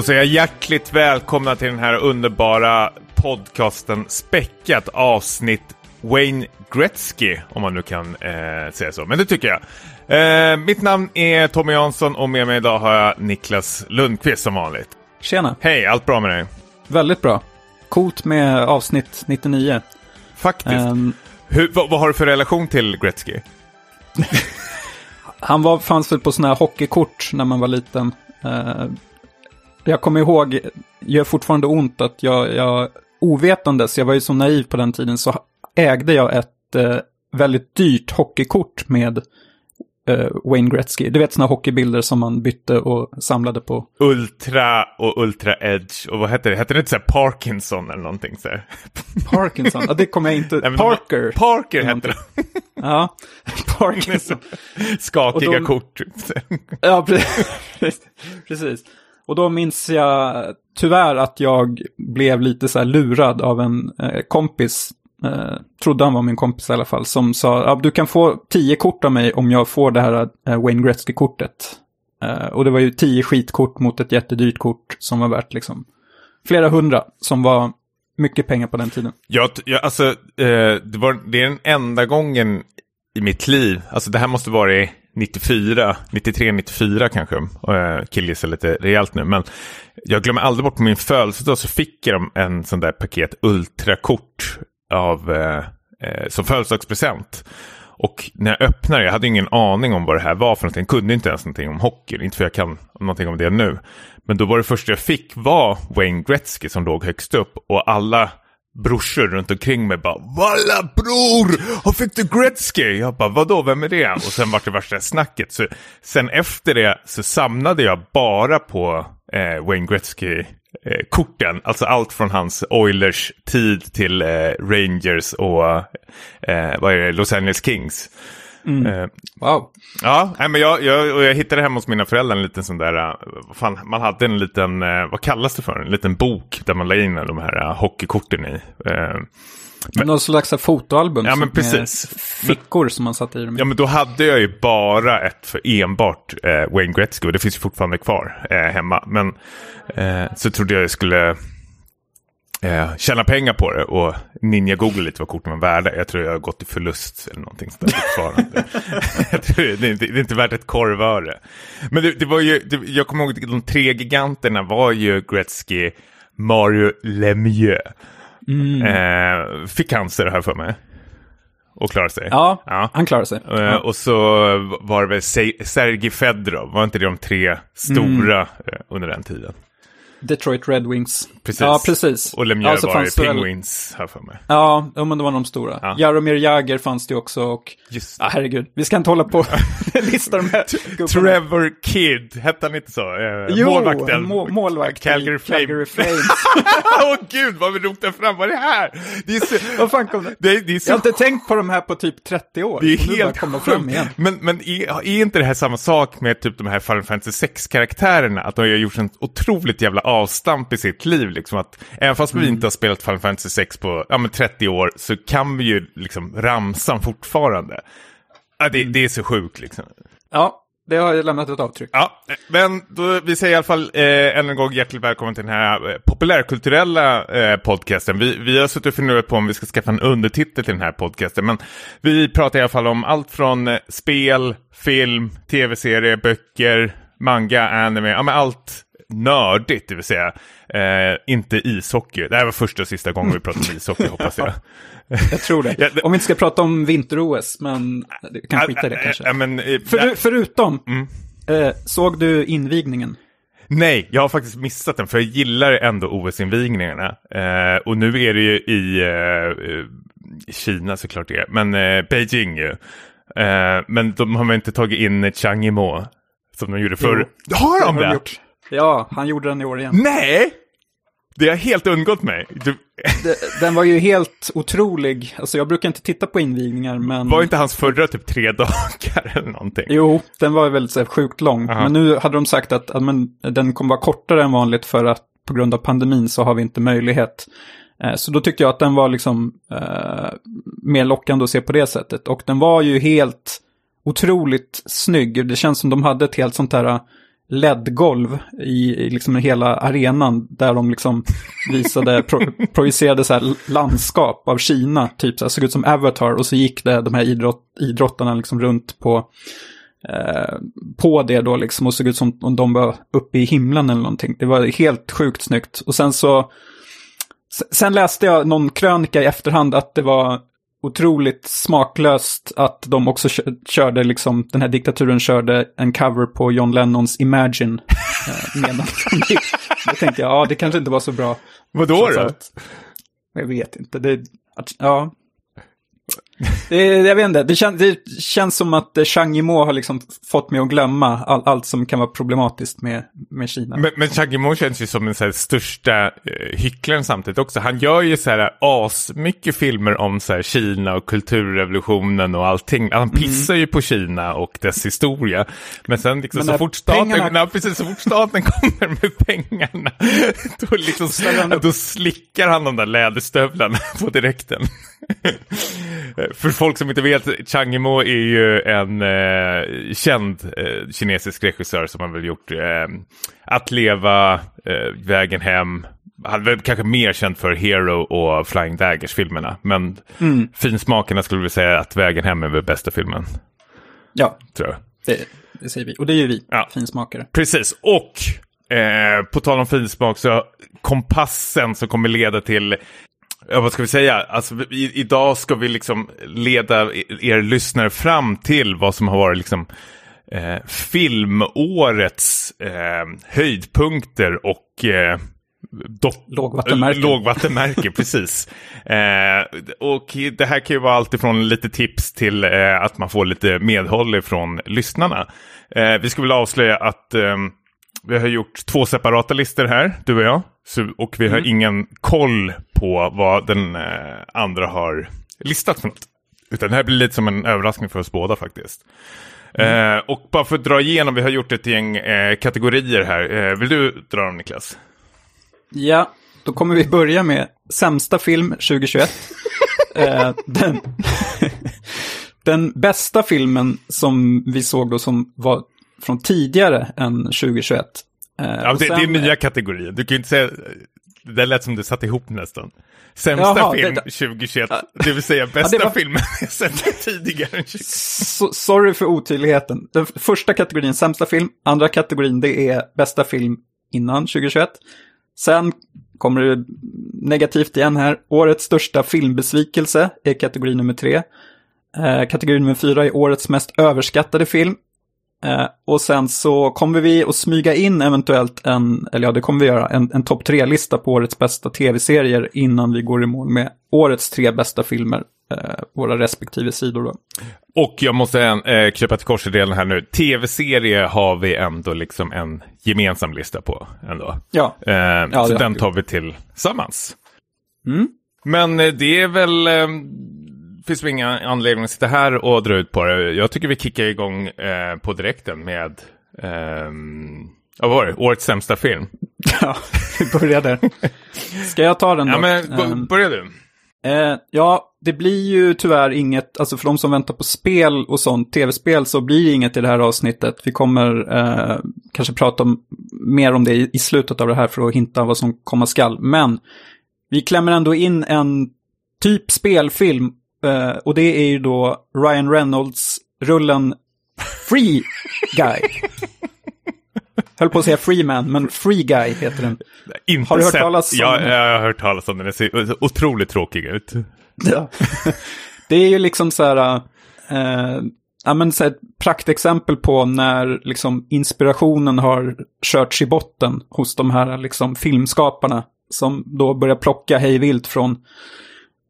Då säger jag hjärtligt välkomna till den här underbara podcasten Späckat avsnitt Wayne Gretzky, om man nu kan eh, säga så. Men det tycker jag. Eh, mitt namn är Tommy Jansson och med mig idag har jag Niklas Lundqvist som vanligt. Tjena! Hej, allt bra med dig? Väldigt bra. Coolt med avsnitt 99. Faktiskt. Ehm, Hur, vad, vad har du för relation till Gretzky? han var, fanns väl på sådana här hockeykort när man var liten. Eh, jag kommer ihåg, gör fortfarande ont att jag, jag ovetandes, jag var ju så naiv på den tiden, så ägde jag ett eh, väldigt dyrt hockeykort med eh, Wayne Gretzky. Du vet sådana hockeybilder som man bytte och samlade på. Ultra och Ultra Edge och vad hette det? Hette det inte så här Parkinson eller någonting så? Parkinson, ja, det kommer jag inte... Nej, men de- Parker. Parker hette det. Ja, Parkinson. Skakiga de- kort. Ja, precis. precis. Och då minns jag tyvärr att jag blev lite så här lurad av en eh, kompis. Eh, trodde han var min kompis i alla fall. Som sa, ja, du kan få tio kort av mig om jag får det här eh, Wayne Gretzky-kortet. Eh, och det var ju tio skitkort mot ett jättedyrt kort som var värt liksom flera hundra. Som var mycket pengar på den tiden. Ja, ja alltså, eh, det, var, det är den enda gången i mitt liv, alltså det här måste vara i 94, 93, 94 kanske, och jag killgissar lite rejält nu, men jag glömmer aldrig bort på min födelsedag så fick jag en sån där paket ultrakort av, eh, eh, som födelsedagspresent. Och när jag öppnade, jag hade ingen aning om vad det här var för någonting, jag kunde inte ens någonting om hockey, inte för jag kan någonting om det nu. Men då var det första jag fick var Wayne Gretzky som låg högst upp och alla brorsor runt omkring mig bara Walla bror! Har fick du Gretzky? Jag bara vadå, vem är det? Och sen vart det värsta snacket. Så sen efter det så samlade jag bara på eh, Wayne Gretzky eh, korten. Alltså allt från hans Oilers tid till eh, Rangers och eh, vad är det, Los Angeles Kings. Eh, Wow. Ja, nej, men jag, jag, och jag hittade hemma hos mina föräldrar en liten sån där, eh, fan, man hade en liten, eh, vad kallas det för, en liten bok där man la in de här hockeykorten i. Eh, Någon slags fotoalbum. Ja, men precis. Fickor som man satte i dem. i. ja, men då hade jag ju bara ett för enbart eh, Wayne Gretzky och det finns ju fortfarande kvar eh, hemma. Men eh, så trodde jag jag skulle eh, tjäna pengar på det och ninja-googla lite vad korten var värda. Jag tror jag har gått i förlust eller någonting sånt det, är inte, det är inte värt ett korvöre. Men det, det var ju, det, jag kommer ihåg att de tre giganterna var ju Gretzky, Mario Lemieux. Eh, fick cancer här för mig. Och klarade sig. Ja, Ja. han klarar sig. Eh, Och så var det väl Se- Sergej Fedorov, var inte det de tre stora eh, under den tiden? Detroit Red Wings. Precis. Ja, precis. Och Lemieux ja, så var det det väl- Penguins, här för mig. Ja, men det var de stora. Ja. Jaromir Jagr fanns det också och... Just Ja, herregud. Vi ska inte hålla på och lista de här gubbarna. Trevor Kidd, hette han inte så? Eh, Jo, målvakten. Må målvakt i Calgary Flame. Calgary Flames. Åh gud, vad vi rotar fram, vad är det här? Det är så... Vad fan kom det? Det, det är så Jag har inte tänkt på de här på typ 30 år. Det är helt kommer fram igen. Men, men är, är inte det här samma sak med typ de här Final Fantasy 6-karaktärerna? Att de har gjort en otroligt jävla avstamp i sitt liv. Liksom att, även fast Mm. vi inte har spelat Final Fantasy 6 på ja, men 30 år så kan vi ju liksom ramsan fortfarande. Ja, det, Mm. det är så sjukt liksom. Ja, det har lämnat ett avtryck. Ja, men då, vi säger i alla fall eh, än en gång hjärtligt välkommen till den här eh, populärkulturella eh, podcasten. Vi, vi har suttit och funderat på om vi ska skaffa en undertitel till den här podcasten, men vi pratar i alla fall om allt från eh, spel, film, tv-serier, böcker, manga, anime, ja men allt nördigt, det vill säga. Eh, inte ishockey. Det här var första och sista gången vi pratade om ishockey, hoppas jag. Jag tror det. Ja, det- Om vi inte ska prata om vinter-OS, men vi kan skita i det kanske. Ja, men, eh, För, förutom, Mm. eh, såg du invigningen? Nej, jag har faktiskt missat den för jag gillar ändå OS-invigningarna. Eh, och nu är det ju i eh, Kina såklart det men eh, Beijing ju. Eh, men de har väl inte tagit in Chang Yimou som de gjorde förr. Har de Det har gjort. Ja, han gjorde den i år igen. Nej! Det har helt undgått mig. Du, Den var ju helt otrolig. Alltså jag brukar inte titta på invigningar, men... var inte hans förra typ tre dagar eller någonting? Jo, den var väldigt så här, sjukt lång. Aha. Men nu hade de sagt att, att men, den kommer vara kortare än vanligt för att på grund av pandemin så har vi inte möjlighet. Eh, Så då tyckte jag att den var liksom eh, mer lockande att se på det sättet. Och den var ju helt otroligt snygg. Det känns som de hade ett helt sånt här LED-golv i, i liksom hela arenan där de liksom visade, pro, projicerade så här landskap av Kina, typ så här, såg ut som Avatar och så gick det de här idrott, idrottarna liksom runt på, eh, på det då liksom och såg ut som om de var uppe i himlen eller någonting. Det var helt sjukt snyggt. Och sen så, sen läste jag någon krönika i efterhand att det var otroligt smaklöst att de också körde, liksom, den här diktaturen körde en cover på John Lennons Imagine. Medan Då tänkte jag, ja det kanske inte var så bra. Vadå då? Jag vet inte. Det, ja, det, jag vet inte, det, kän, det känns som att Chang Yimou har liksom fått mig att glömma all, allt som kan vara problematiskt med, med Kina. Men, men Chang Yimou känns ju som den så här, största eh, hycklaren samtidigt också. Han gör ju så här as mycket filmer om så här, Kina och kulturrevolutionen och allting. Han mm. pissar mm. ju på Kina och dess historia. Men sen liksom, men så, fort staten, pengarna... nej, precis, så fort staten kommer med pengarna, då, liksom, då slickar han de där läderstövlarna på direkten. För folk som inte vet, Chang Yimou är ju en eh, känd eh, kinesisk regissör som har väl gjort eh, Att leva, eh, Vägen hem. Han är kanske mer känd för Hero och Flying Daggers-filmerna. Men mm. finsmakarna skulle väl säga att Vägen hem är väl bästa filmen. Ja, tror jag. Det, det säger vi. Och det är ju vi, ja. finsmakare. Precis, och Eh, på tal om finsmak så kompassen som kommer leda till ja, vad ska vi säga? Alltså, i, idag ska vi liksom leda er lyssnare fram till vad som har varit liksom, eh, filmårets eh, höjdpunkter och eh, lågvattenmärke. lågvattenmärke precis. Eh, och det här kan ju vara alltifrån lite tips till eh, att man får lite medhåll ifrån lyssnarna. Eh, vi skulle vilja avslöja att ehm, vi har gjort två separata listor här, du och jag. Så, och vi har mm. ingen koll på vad den eh, andra har listat för något. Utan det här blir lite som en överraskning för oss båda faktiskt. Mm. Eh, och bara för att dra igenom, vi har gjort ett gäng eh, kategorier här. Eh, vill du dra dem Niklas? Ja, då kommer vi börja med sämsta film 2021. Eh, den, den bästa filmen som vi såg då som var från tidigare än 2021. Eh, ja, det, sen, det, är nya kategorier. Du kan ju inte säga, det lät som du satte ihop nästan. Sämsta Jaha, film det, 2021, det vill säga bästa ja, var... filmen jag sett tidigare än 2021. So, sorry för otydligheten. Den första kategorin sämsta film, andra kategorin det är bästa film innan 2021. Sen kommer det negativt igen här. Årets största filmbesvikelse är kategori nummer tre. Eh, kategori nummer fyra är årets mest överskattade film. Eh, och sen så kommer vi att smyga in eventuellt en, eller ja det kommer vi göra, en, en topp tre-lista på årets bästa tv-serier innan vi går i mål med årets tre bästa filmer, eh, våra respektive sidor då. Och jag måste eh, köpa till korset här nu, tv-serie har vi ändå liksom en gemensam lista på ändå. Ja. Eh, ja så den tar vi tillsammans. Mm. Men eh, det är väl eh, finns det inga anledning att sitta här och dra ut på det. Jag tycker vi kickar igång eh, på direkten med eh, vad var det? Årets sämsta film. Ja, vi börjar där. Ska jag ta den då? Ja, men ehm, börja du. Eh, ja, det blir ju tyvärr inget, alltså för de som väntar på spel och sånt, tv-spel, så blir det inget i det här avsnittet. Vi kommer eh, kanske prata om, mer om det i, i, slutet av det här för att hinta vad som komma skall. Men vi klämmer ändå in en typ spelfilm Uh, och det är ju då Ryan Reynolds-rullen Free Guy. Höll på att säga Free Man, men Free Guy heter den. Inte har du hört sett... talas om ja, jag har hört talas om den. Den ser otroligt tråkig ut. Ja. det är ju liksom så här... Uh, ja, men så ett praktexempel på när liksom inspirationen har körts i botten hos de här liksom filmskaparna. Som då börjar plocka hejvilt från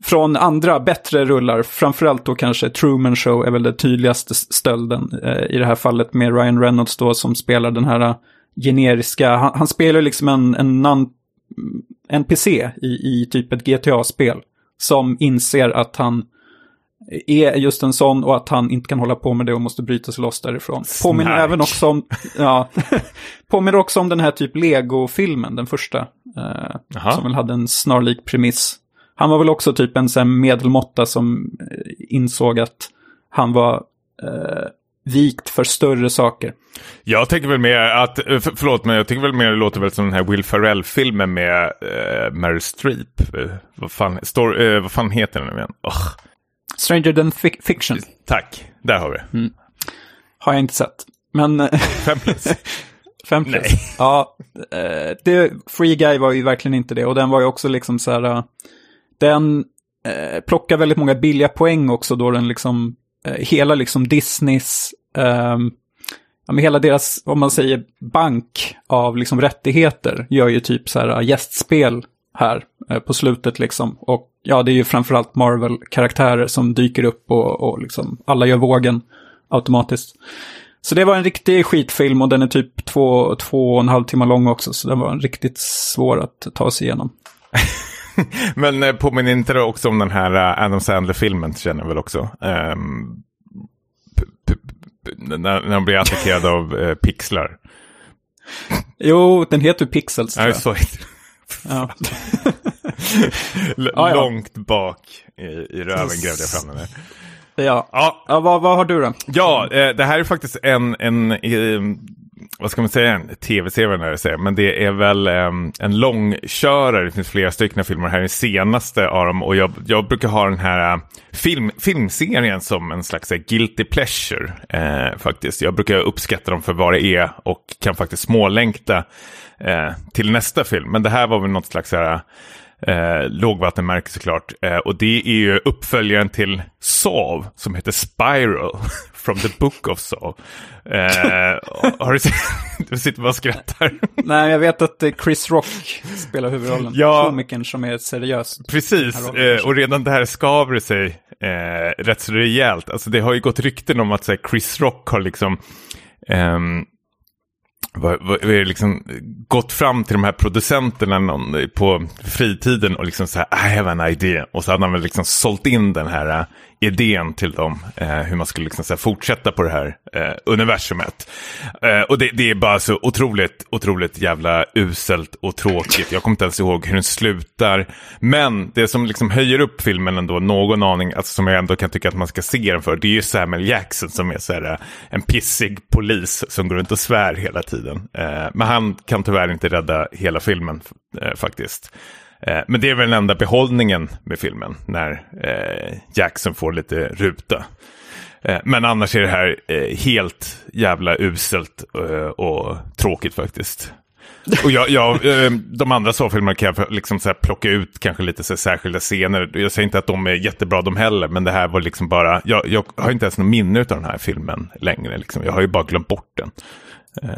från andra bättre rullar, framförallt då kanske Truman Show är väl den tydligaste stölden eh, i det här fallet med Ryan Reynolds då som spelar den här eh, generiska, han, han spelar liksom en, en non, NPC i, i typ ett GTA-spel som inser att han är just en sån och att han inte kan hålla på med det och måste bryta sig loss därifrån. Påminner även också om, ja, påminner också om den här typ Lego-filmen, den första. Eh, som väl hade en snarlik premiss. Han var väl också typ en sån medelmåtta som eh, insåg att han var eh, vikt för större saker. Jag tänker väl mer att, eh, för, förlåt men jag tycker väl mer det låter väl som den här Will Ferrell-filmen med uh, Meryl Streep. Uh, vad, fan, står, uh, vad fan heter den igen? Oh. Stranger than fi fiction. Tack, där har vi mm. Har jag inte sett. Men... Fem plus. Fem plus. Nej. Ja, det, Free Guy var ju verkligen inte det. Och den var ju också liksom så här... Den eh, plockar väldigt många billiga poäng också då den liksom... Eh, hela liksom Disneys... Eh, ja, hela deras, om man säger, bank av liksom rättigheter gör ju typ så här eh, gästspel här eh, på slutet liksom. Och ja, det är ju framförallt Marvel-karaktärer som dyker upp och, och liksom alla gör vågen automatiskt. Så det var en riktig skitfilm och den är typ två, två och en halv timme lång också. Så den var riktigt svår att ta sig igenom. Men eh, påminner inte det också om den här eh, Adam Sandler-filmen, känner jag väl också. Um, när, när han blir attackerad av uh, pixlar. Jo, den heter Pixels. Ja, så heter ja. Långt bak i, i röven grävde jag fram den. Ja, ja. ja vad, vad har du då? Ja, eh, det här är faktiskt en, en eh, vad ska man säga, en tv-serie när jag säger, men det är väl um, en långkörare. Det finns flera stycken filmer. Det här är den senaste av dem och jag, jag brukar ha den här uh, film, filmserien som en slags uh, guilty pleasure uh, faktiskt. Jag brukar uppskatta dem för vad det är och kan faktiskt smålängta eh, till nästa film. Men det här var väl något slags här, eh, lågvattenmärke såklart. Eh, och det är ju uppföljaren till Saw som heter Spiral from the Book of Saw. Eh, har du sett? Du sitter bara och skrattar. Nej, jag vet att Chris Rock spelar huvudrollen. Ja, komikern som är seriös. Precis, eh, och redan där skaver det sig eh, rätt så rejält. Alltså det har ju gått rykten om att här, Chris Rock har liksom Um, vi har liksom gått fram till de här producenterna någon, på fritiden och liksom så här, I have an idea. Och så hade han väl liksom sålt in den här idén till dem. Eh, hur man skulle liksom, så här, fortsätta på det här eh, universumet. Eh, och det, det, är bara så otroligt, otroligt jävla uselt och tråkigt. Jag kommer inte ens ihåg hur den slutar. Men det som liksom höjer upp filmen ändå någon aning, alltså, som jag ändå kan tycka att man ska se den för, det är ju Samuel Jackson som är så här, eh, en pissig polis som går runt och svär hela tiden. Eh, men han kan tyvärr inte rädda hela filmen eh, faktiskt. Eh, men det är väl den enda behållningen med filmen, när eh, Jackson får lite ruta. Eh, men annars är det här helt jävla uselt och tråkigt faktiskt. Och jag, jag, de andra så-filmerna kan jag liksom så plocka ut kanske lite så särskilda scener. Jag säger inte att de är jättebra de heller, men det här var liksom bara... Jag, jag har inte ens något minne av den här filmen längre. Liksom. Jag har ju bara glömt bort den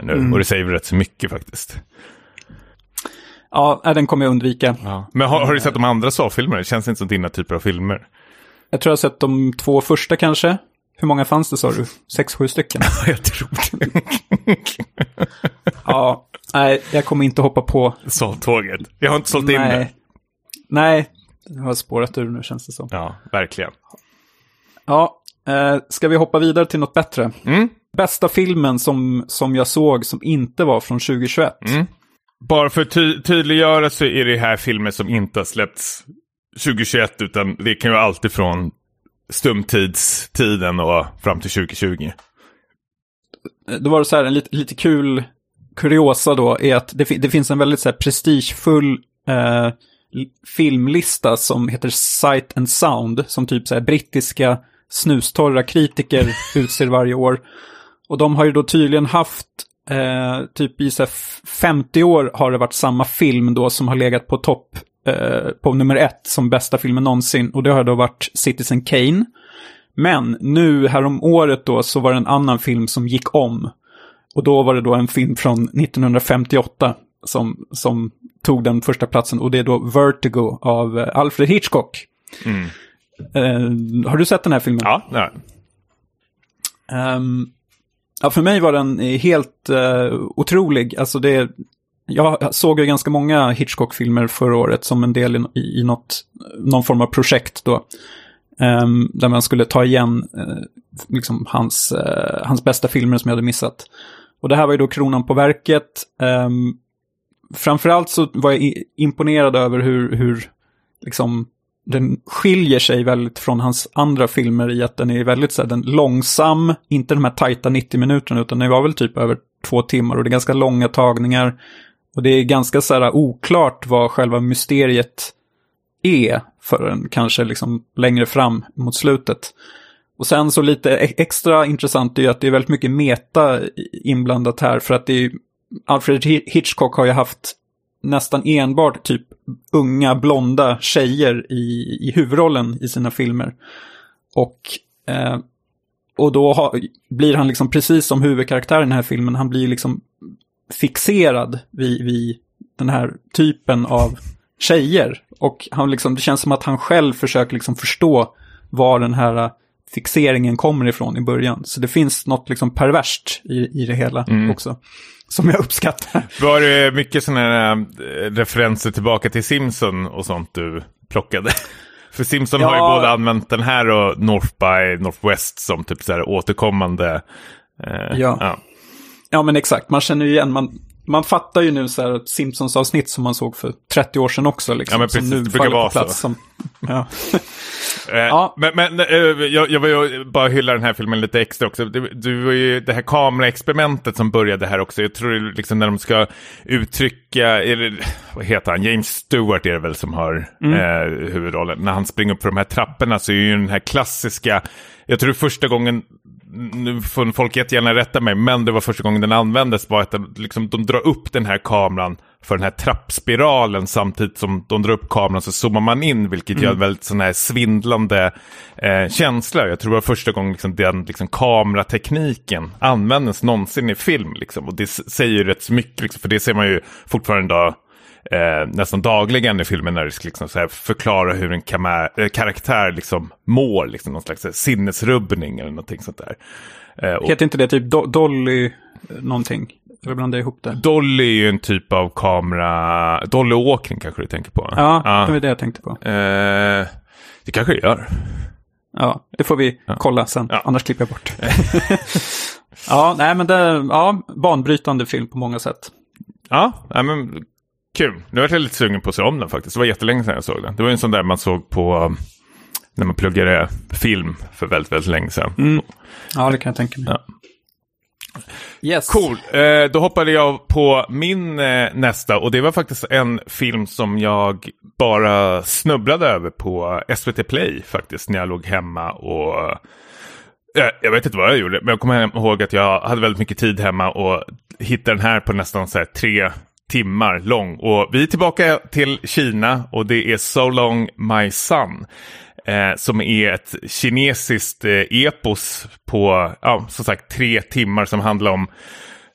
nu. Mm. Och det säger väl rätt så mycket faktiskt. Ja, den kommer jag undvika. Ja. Men har, har, du sett de andra Saw-filmerna? Det känns inte som dina typer av filmer. Jag tror jag har sett de två första kanske. Hur många fanns det sa du? Sex, sju stycken? jag tror det. ja, nej, jag kommer inte hoppa på. Saw-tåget. Jag har inte sålt nej. in det. Nej, det har spårat ur nu känns det som. Ja, verkligen. Ja, eh, ska vi hoppa vidare till något bättre? Mm. Bästa filmen som, som jag såg som inte var från 2021. Mm. Bara för att ty tydliggöra så är det här filmer som inte har släppts 2021 utan det kan ju alltid från stumtidstiden och fram till 2020. Det var så här en lite, lite kul kuriosa då är att det, det finns en väldigt så här prestigefull eh, filmlista som heter Sight and Sound som typ så här brittiska snustorra kritiker utser varje år. Och de har ju då tydligen haft Eh, typ i så 50 år har det varit samma film då som har legat på topp eh, på nummer ett som bästa filmen någonsin. Och det har då varit Citizen Kane. Men nu härom året då så var det en annan film som gick om. Och då var det då en film från 1958 som, som tog den första platsen. Och det är då Vertigo av eh, Alfred Hitchcock. Mm. Uh, har du sett den här filmen? Ja, nej. Um, Ja, för mig var den eh, helt uh, otrolig. Alltså det, jag såg ju ganska många Hitchcock-filmer förra året som en del i, i något, någon form av projekt då. Um, där man skulle ta igen uh, liksom hans, uh, hans bästa filmer som jag hade missat. Och det här var ju då kronan på verket. Um, framförallt så var jag imponerad över hur, hur liksom, den skiljer sig väldigt från hans andra filmer i att den är väldigt så här, den långsam, inte de här tajta 90 minuterna, utan den var väl typ över två timmar och det är ganska långa tagningar. Och det är ganska så här oklart vad själva mysteriet är förrän kanske liksom längre fram mot slutet. Och sen så lite e- extra intressant är ju att det är väldigt mycket meta inblandat här för att det är Alfred Hitchcock har ju haft nästan enbart typ unga blonda tjejer i, i huvudrollen i sina filmer. Och, eh, och då ha, blir han liksom precis som huvudkaraktären i den här filmen, han blir liksom fixerad vid, vid den här typen av tjejer. Och han liksom, det känns som att han själv försöker liksom förstå var den här fixeringen kommer ifrån i början. Så det finns något liksom perverst i, i det hela mm. också. Som jag uppskattar. Var det mycket sådana här äh, referenser tillbaka till Simpson och sånt du plockade? För Simpson ja. har ju både använt den här och North by Northwest som typ så här återkommande. Eh, ja. ja. ja. men exakt. Man känner ju igen, man, man fattar ju nu så här Simpsons-avsnitt som man såg för 30 år sedan också. Liksom, ja, men precis. Som nu det brukar vara så. Som, ja. eh, ja. Men, men eh, jag, jag vill bara hylla den här filmen lite extra också. Var ju det här kameraexperimentet som började här också. Jag tror liksom när de ska uttrycka, eller, vad heter han, James Stewart är det väl som har mm. eh, huvudrollen. När han springer upp för de här trapporna så är ju den här klassiska, jag tror första gången nu får folk jättegärna rätta mig, men det var första gången den användes var att liksom, de drar upp den här kameran för den här trappspiralen samtidigt som de drar upp kameran så zoomar man in vilket mm. gör en väldigt sån här svindlande eh, känsla. Jag tror det var första gången liksom, den liksom, kameratekniken användes någonsin i film. Liksom. Och det säger ju rätt så mycket, liksom, för det ser man ju fortfarande idag eh, nästan dagligen i filmen när det liksom, så här, förklara hur en kamer- äh, karaktär liksom, mår, liksom, någon slags sinnesrubbning eller någonting sånt där. Eh, och... Heter inte det typ Do Dolly eh, någonting? Jag blandar ihop det. Dolly är ju en typ av kamera, Dolly Åkring kanske du tänker på? Ja, ja. det var det jag tänkte på. Eh, det kanske det gör. Ja, det får vi ja. kolla sen, ja. annars klipper jag bort. ja, nej men det, ja, banbrytande film på många sätt. Ja, men Kul. Nu var jag lite sugen på att se om den faktiskt. Det var jättelänge sedan jag såg den. Det var en sån där man såg på um, när man pluggade film för väldigt, väldigt länge sedan. Mm. Ja, det kan jag tänka mig. Ja. Yes. Cool. Eh, då hoppade jag på min eh, nästa och det var faktiskt en film som jag bara snubblade över på SVT Play faktiskt när jag låg hemma och eh, jag vet inte vad jag gjorde, men jag kommer ihåg att jag hade väldigt mycket tid hemma och hittade den här på nästan så här tre timmar lång. Och vi är tillbaka till Kina och det är So Long My Son. Eh, som är ett kinesiskt eh, epos på, ja, som sagt, tre timmar som handlar om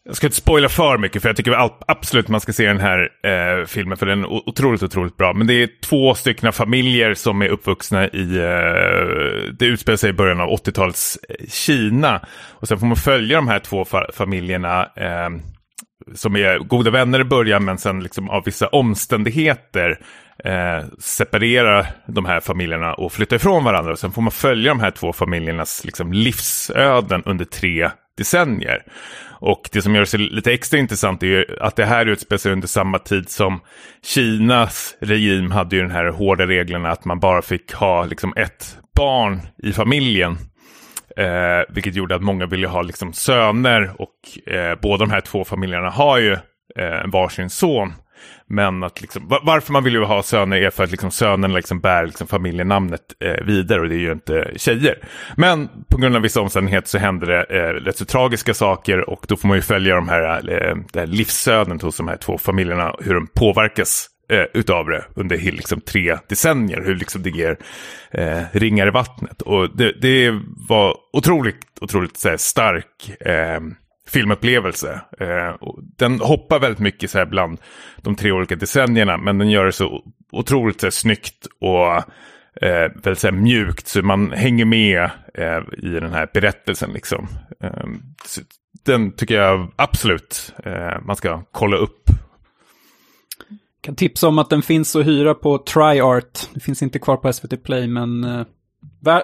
jag ska inte spoila för mycket för jag tycker absolut man ska se den här eh, filmen för den är otroligt, otroligt bra. Men det är två stycken familjer som är uppvuxna i, eh, det utspelar sig i början av 80-talets eh, Kina. Och sen får man följa de här två fa familjerna eh, som är goda vänner i början men sen liksom av vissa omständigheter eh, separerar de här familjerna och flyttar ifrån varandra. Och sen får man följa de här två familjernas liksom, livsöden under tre decennier. Och det som gör det lite extra intressant är ju att det här utspelar sig under samma tid som Kinas regim hade ju den här hårda reglerna att man bara fick ha liksom ett barn i familjen. Eh, vilket gjorde att många ville ha liksom söner och eh, båda de här två familjerna har ju eh, varsin son. Men att liksom, varför man vill ju ha söner är för att liksom sönerna liksom bär liksom familjenamnet eh, vidare och det är ju inte tjejer. Men på grund av vissa omständigheter så händer det eh, rätt så tragiska saker och då får man ju följa de här, eh, det här livsöden hos de här två familjerna, hur de påverkas eh, utav det under liksom tre decennier. Hur liksom det ger eh, ringar i vattnet. Och det, det var otroligt, otroligt så här, stark eh, filmupplevelse. Eh, den hoppar väldigt mycket så här bland de tre olika decennierna. Men den gör det så otroligt så här, snyggt och eh, väldigt så här, mjukt. Så man hänger med eh, i den här berättelsen. Liksom. Eh, den tycker jag absolut eh, man ska kolla upp kan tipsa om att den finns att hyra på TryArt. Det finns inte kvar på SVT Play, men eh,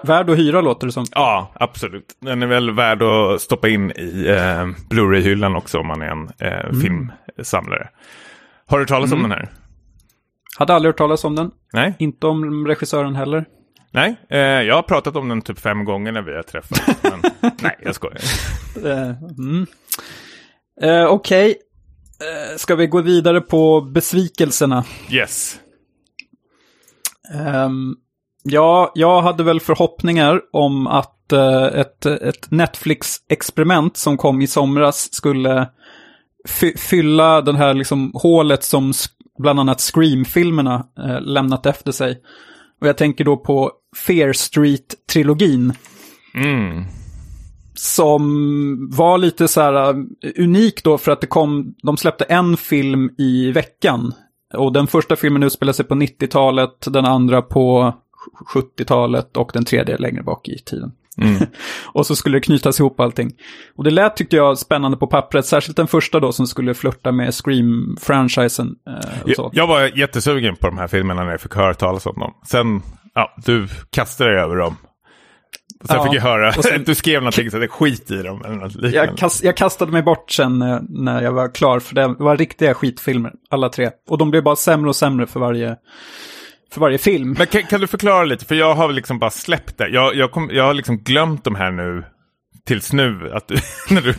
värd att hyra låter det som. Ja, absolut. Den är väl värd att stoppa in i eh, Blu-ray-hyllan också om man är en eh, mm. filmsamlare. Har du talat mm. om den här? Hade aldrig hört talas om den. Nej, Inte om regissören heller. nej. Eh, jag har pratat om den typ fem gånger när vi har träffats. Nej, jag skojar. Eh, mm. eh, Okej. Eh, ska vi gå vidare på besvikelserna? Yes. Ehm, ja, jag hade väl förhoppningar om att eh, ett, ett Netflix-experiment som kom i somras skulle fy- fylla det här liksom hålet som bland annat Scream-filmerna eh, lämnat efter sig. Och jag tänker då på Fear Street-trilogin. Mm. Som var lite så här uh, unik då för att det kom, de släppte en film i veckan. Och den första filmen utspelar sig på 90-talet, den andra på 70-talet och den tredje längre bak i tiden. Mm. och så skulle det knytas ihop allting. Och det lät tyckte jag spännande på pappret, särskilt den första då som skulle flörta med Scream-franchisen. Eh. Jag, jag var jättesugen på de här filmerna när jag fick höra talas om dem. Sen, ja, du kastade dig över dem. Och sen Ja, fick jag höra, sen- du skrev någonting så att det skit i dem. Eller något liknande. Jag, kast, jag kastade mig bort sen eh, när jag var klar, för det var riktiga skitfilmer, alla tre. Och de blev bara sämre och sämre för varje, för varje film. Men kan, kan du förklara lite? För jag har liksom bara släppt det. Jag, jag, kom, jag har liksom glömt de här nu tills nu, att du, när, du,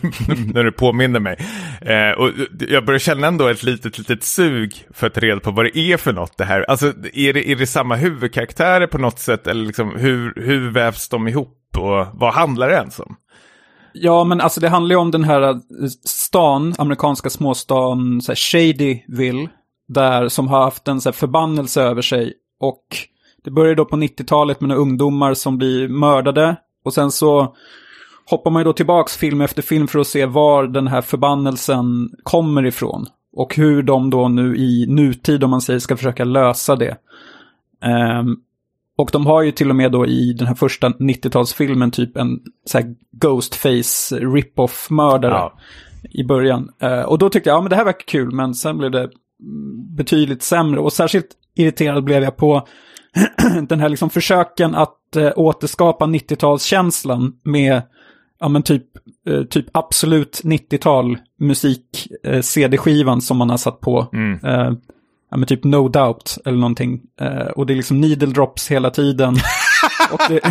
när du påminner mig. Eh, och jag börjar känna ändå ett litet, litet sug för att ta reda på vad det är för något det här. Alltså, är det, är det samma huvudkaraktärer på något sätt? Eller liksom, hur, hur vävs de ihop? Och vad handlar det ens om? Ja, men alltså det handlar ju om den här eh, stan, amerikanska småstan, så här Shadyville, där som har haft en så här förbannelse över sig. Och det börjar då på 90-talet med några ungdomar som blir mördade. Och sen så hoppar man ju då tillbaks film efter film för att se var den här förbannelsen kommer ifrån. Och hur de då nu i nutid, om man säger, ska försöka lösa det. Ehm, och de har ju till och med då i den här första 90-talsfilmen typ en så här Ghostface rip-off-mördare Ja. i början. Eh, och då tyckte jag, ja men det här verkar kul, men sen blev det betydligt sämre. Och särskilt irriterad blev jag på den här liksom försöken att eh, återskapa 90-talskänslan med, ja men typ, eh, typ absolut 90-tal musik, eh, CD-skivan som man har satt på. Mm. Eh, ja men typ No Doubt eller någonting. Eh, och det är liksom needle drops hela tiden. och, det...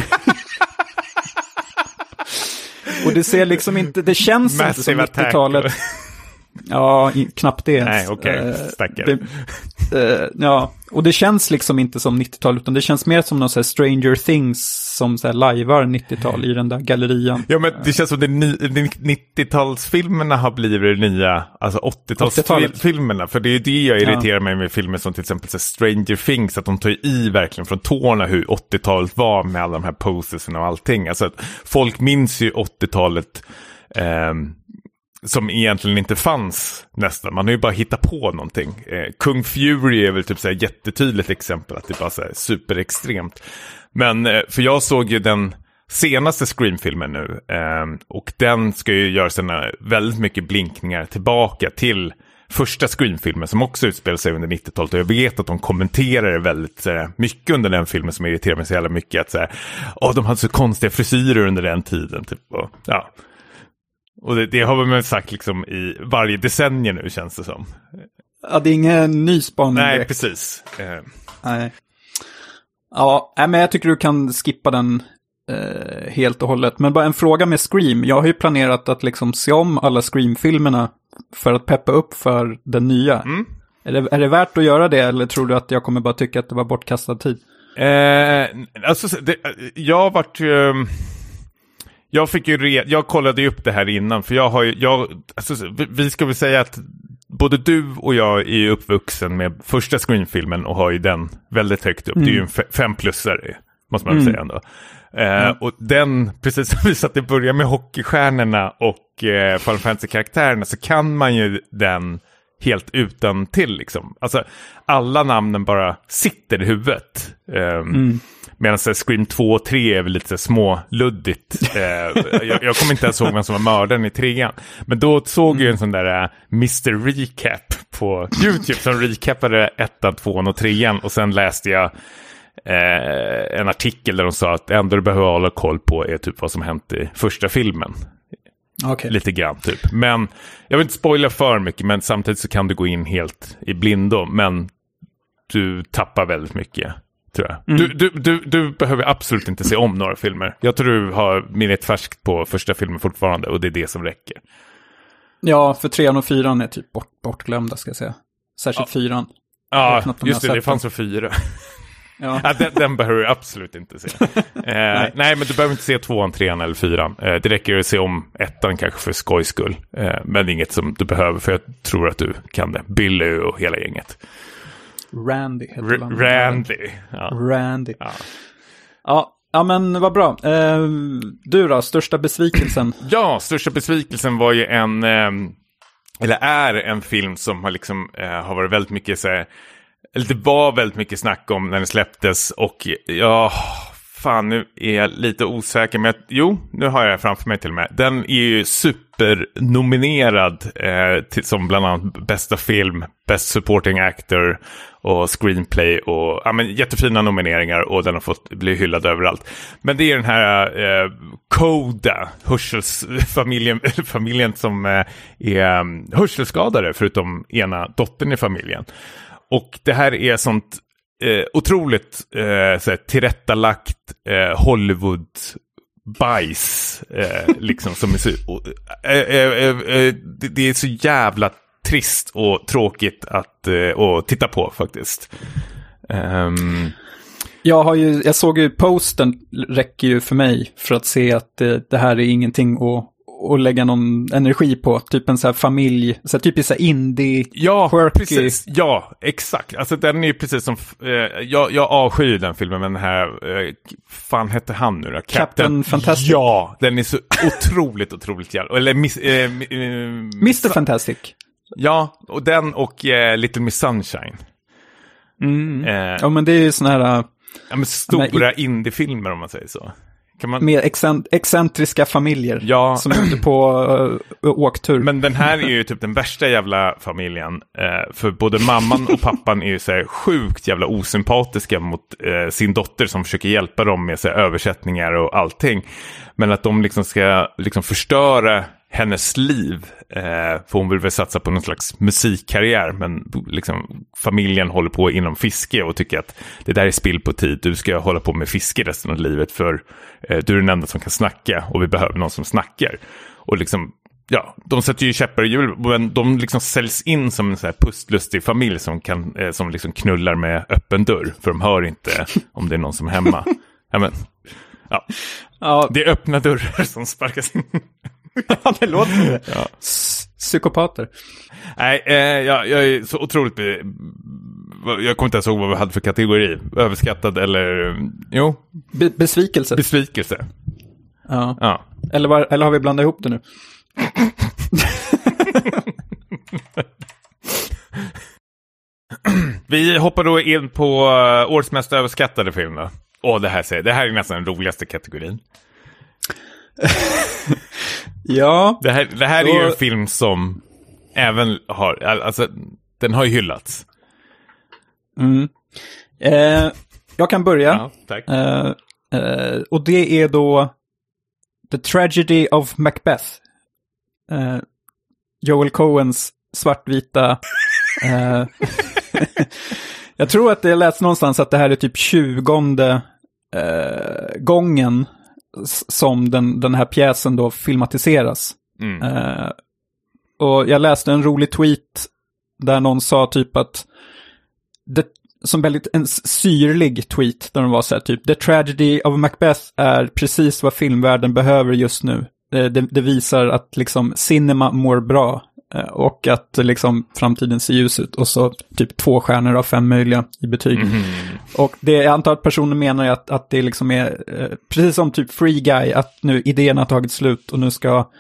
och det ser liksom inte, det känns inte som Massive attack. 90-talet. Ja, knappt det ens. Nej, okej. Eh, Stackare. det- eh, ja, och det känns liksom inte som 90-tal, utan det känns mer som någon så Stranger Things som så här lajvar 90-tal i den där gallerian. Ja, men det känns som att 90-talsfilmerna har blivit det nya, alltså 80-talet. 80-talsfilmerna. För det är ju det jag irriterar mig med filmer som till exempel så Stranger Things, att de tar i verkligen från tårna hur 80-talet var med alla de här posesen och allting. Alltså att folk minns ju 80-talet ehm, som egentligen inte fanns nästan. Man har ju bara hittat på någonting. Eh, Kung Fury är väl typ så här jättetydligt exempel, att det bara så här superextremt. Men, eh, för jag såg ju den senaste Scream-filmen nu. Eh, och den ska ju göra sina väldigt mycket blinkningar tillbaka till första Scream-filmen som också utspelar sig under 90-talet. Och jag vet att de kommenterar det väldigt eh, mycket under den filmen som irriterar mig så jävla mycket. Att så här, oh, de hade så konstiga frisyrer under den tiden. Typ, och, ja. Och det, det har man sagt liksom i varje decennium nu känns det som. Ja, det är ingen ny spaning Nej, direkt. precis. Eh, Nej. Ja, men jag tycker du kan skippa den eh, helt och hållet. Men bara en fråga med Scream. Jag har ju planerat att liksom se om alla Scream-filmerna för att peppa upp för den nya. Mm. Är, det, är det värt att göra det eller tror du att jag kommer bara tycka att det var bortkastad tid? Eh, alltså, så- det, jag vart ju... Jag fick ju re, jag kollade ju upp det här innan för jag har ju, jag, alltså, så- vi- ska väl säga att både du och jag är ju uppvuxen med första Screen-filmen och har ju den väldigt högt upp. Det är ju en fe- femplussare, måste man väl säga ändå. Eh, Och den, precis som vi satt i början med hockeystjärnorna och eh, Final Fantasy-karaktärerna så kan man ju den helt utan till liksom. Alltså alla namnen bara sitter i huvudet. Um, Medan så här, Scream 2 och 3 är väl lite småluddigt. Eh, jag, jag kommer inte ens ihåg vem som var mördaren i trean. Men då såg jag en sån där uh, Mr. Recap på YouTube som recapade ettan, tvåan och trean. Och sen läste jag eh, en artikel där de sa att det enda du behöver hålla koll på är typ vad som hänt i första filmen. Okej. Lite grann typ. Men jag vill inte spoila för mycket, men samtidigt så kan du gå in helt i blindo. Men du tappar väldigt mycket. Tror jag. Du, du, du, du behöver absolut inte se om några filmer. Jag tror du har minnet färskt på första filmen fortfarande och det är det som räcker. Ja, för trean och fyran är typ bort, bortglömda ska jag säga. Särskilt fyran. Ja, knappt om just det, det fanns så fyra. Ja. Ja, den, den behöver du absolut inte se. eh, nej. men du behöver inte se tvåan, trean eller fyran. Eh, det räcker att se om ettan kanske för skojs skull. Eh, men inget som du behöver för jag tror att du kan det. Billy och hela gänget. Randy heter R- han. Randy. Ja. Randy. Ja. Ja, ja men vad bra. Eh, du då, största besvikelsen? ja, största besvikelsen var ju en, ehm, eller är en film som har liksom, eh, har varit väldigt mycket så här, det var väldigt mycket snack om när den släpptes och ja, fan nu är jag lite osäker, men jag, jo, nu har jag framför mig till och med. Den är ju supernominerad eh, till, som bland annat bästa film, bäst supporting actor och screenplay och ja, men, jättefina nomineringar och den har fått bli hyllad överallt. Men det är den här eh, Koda, hörselfamiljen, familjen som eh, är mm, hörselskadade förutom ena dottern i familjen. Och det här är sånt eh, otroligt eh, så tillrättalagt eh, Hollywood bajs. Eh, liksom som är så, eh, eh, eh, det, det, är så jävla trist och tråkigt att eh, titta på faktiskt. Um, jag, har ju, jag såg ju posten räcker ju för mig för att se att det, det här är ingenting att och lägga någon energi på. Typ en så här familj, så här typiskt så här indie, ja, quirky. Precis. Ja, exakt. Alltså den är ju precis som, eh, jag, jag avskyr den filmen, men den här, eh, fan hette han nu då? Captain, Captain Fantastic. Ja, den är så otroligt, otroligt jävla, eller miss, eh, eh, Mr Fantastic. Ja, och den och eh, Little Miss Sunshine. Mm. Eh, ja, men det är ju sådana här... Ja, men stora indiefilmer om man säger så. Man... Mer excent excentriska familjer ja. som är ute på uh, åktur. Men den här är ju typ den värsta jävla familjen. Uh, för både mamman och pappan är ju så här sjukt jävla osympatiska mot uh, sin dotter som försöker hjälpa dem med så här, översättningar och allting. Men att de liksom ska liksom förstöra hennes liv. Eh, för hon vill väl satsa på någon slags musikkarriär. Men liksom, familjen håller på inom fiske och tycker att det där är spill på tid. Du ska hålla på med fiske resten av livet. För eh, du är den enda som kan snacka och vi behöver någon som snackar. Och liksom, ja, de sätter ju käppar i hjul. Men de liksom säljs in som en så här pustlustig familj som, kan, eh, som liksom knullar med öppen dörr. För de hör inte om det är någon som är hemma. ja, men, ja. Ja. Det är öppna dörrar som sparkas in. ja, det låter det. Ja. Psykopater. Nej, eh, jag, jag är så otroligt... Jag kommer inte ens ihåg vad vi hade för kategori. Överskattad eller... Jo. Be besvikelse. Besvikelse. Ja. ja. Eller, var, eller har vi blandat ihop det nu? vi hoppar då in på uh, årets mest överskattade film. Åh, det här, det här är nästan den roligaste kategorin. ja. Det här, det här då... är ju en film som även har, alltså den har ju hyllats. Mm. Eh, jag kan börja. Ja. Eh, eh, och det är då The Tragedy of Macbeth. Eh, Joel Coens svartvita... Eh, jag tror att det läst någonstans att det här är typ tjugonde eh, gången som den, den här pjäsen då filmatiseras. Mm. Eh, och jag läste en rolig tweet där någon sa typ att, det, som väldigt en syrlig tweet, där de var så här typ, The Tragedy of Macbeth är precis vad filmvärlden behöver just nu. Det, det, det visar att liksom cinema mår bra och att liksom framtiden ser ljus ut. Och så typ två stjärnor av fem möjliga i betyg. Mm. Och det jag antar att personen menar är att, att det liksom är, eh, precis som typ Free Guy, att nu idén har tagit slut och nu ska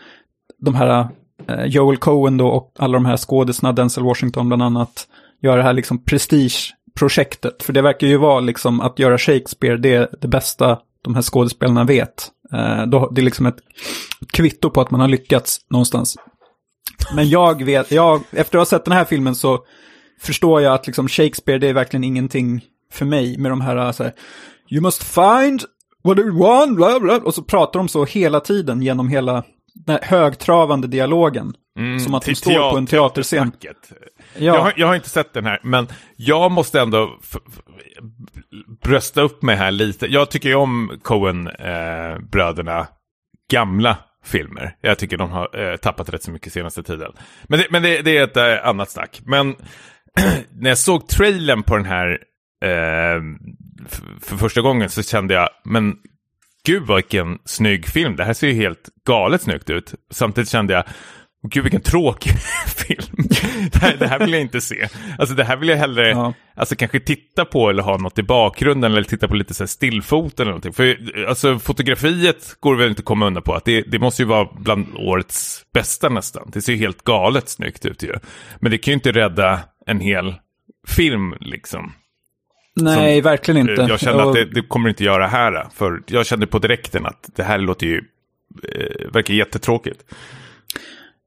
de här eh, Joel Cohen då och alla de här skådisarna, Denzel Washington bland annat, göra det här liksom prestigeprojektet. För det verkar ju vara liksom att göra Shakespeare, det är det bästa de här skådespelarna vet. Eh, då, det är liksom ett kvitto på att man har lyckats någonstans. Men jag vet, jag, efter att ha sett den här filmen så förstår jag att liksom Shakespeare, det är verkligen ingenting för mig med de här, så här You must find what you want, bla bla, och så pratar de så hela tiden genom hela den här högtravande dialogen. Mm, som att de står på en teaterscen. Ja, Jag, har, jag har inte sett den här, men jag måste ändå brösta upp mig här lite. Jag tycker ju om Coen-bröderna gamla filmer. Jag tycker de har eh, tappat rätt så mycket senaste tiden. Men det, men det, det är ett eh, annat snack. Men när jag såg trailern på den här eh, för första gången så kände jag, men gud vilken snygg film. Det här ser ju helt galet snyggt ut. Samtidigt kände jag, "Åh, gud vilken tråkig film. det, här, det här vill jag inte se. Alltså det här vill jag hellre, Ja. alltså kanske titta på eller ha något i bakgrunden eller titta på lite så här stillfot eller någonting. För alltså fotografiet går väl inte att komma undan på att det, det måste ju vara bland årets bästa nästan. Det ser ju helt galet snyggt ut ju. Men det kan ju inte rädda en hel film liksom. nej, verkligen inte. Jag kände Och- att det, det kommer inte göra här. För jag kände på direkten att det här låter ju, eh, verkar jättetråkigt.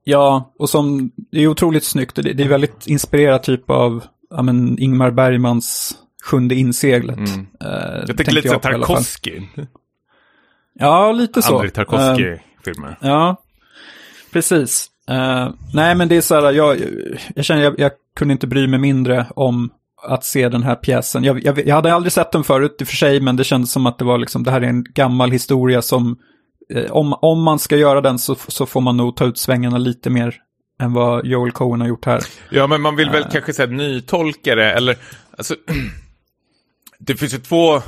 Ja, och som, det är otroligt snyggt. Det, det är väldigt inspirerat typ av ja, men, Ingmar Bergmans Sjunde inseglet. Mm. Eh, Jag tänker lite så på. Tarkovsky. Ja, lite så. Andrei Eh, Tarkovsky-filmer. Ja, precis. Eh, nej, men det är så här, jag, jag känner jag, jag kunde inte bry mig mindre om att se den här pjäsen. Jag, jag, jag hade aldrig sett den förut i och för sig, men det kändes som att det var liksom, det här är en gammal historia som, om, om man ska göra den så, så får man nog ta ut svängarna lite mer än vad Joel Cohen har gjort här. Ja, men man vill väl kanske säga nytolka det, eller alltså, det finns ju två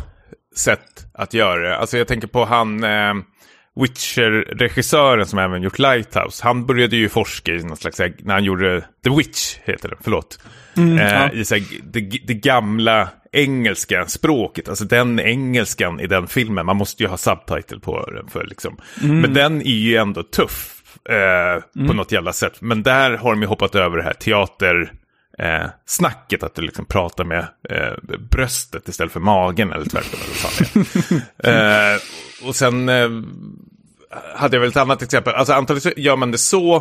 sätt att göra det. Alltså jag tänker på han eh, Witcher-regissören som även gjort Lighthouse. Han började ju forska i någon slags, här, när han gjorde The Witch, heter det, förlåt. eh, ja. I så här, det, det gamla engelska språket, alltså den engelskan i den filmen, man måste ju ha subtitle på den för liksom. Men den är ju ändå tuff eh, på något jävla sätt. Men där har de ju hoppat över det här teater eh, snacket, att du liksom pratar med eh, bröstet istället för magen eller tvärtom. Eller eh, och sen eh, hade jag väl ett annat exempel. Alltså antagligen så gör man det så,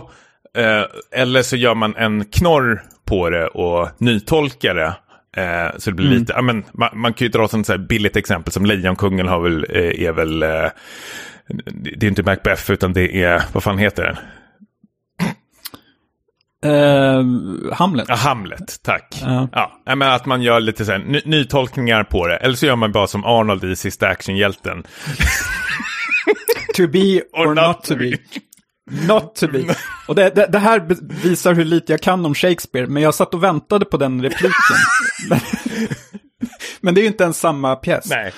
eh, eller så gör man en knorr på det och nytolkar det. Eh, så det blir lite, ja, men, man, man kan ju dra så här billigt exempel som Lejonkungen har väl, eh, är väl, eh, det är inte Macbeth utan det är, vad fan heter den? Eh, Hamlet. Ja, Hamlet, tack. Ja. Ja, men att man gör lite så här, ny, nytolkningar på det. Eller så gör man bara som Arnold i Sista Actionhjälten. To be or, not to be. Not to be. Och det, det, det här visar hur lite jag kan om Shakespeare, men jag satt och väntade på den repliken. men, men det är ju inte ens samma pjäs. Nej.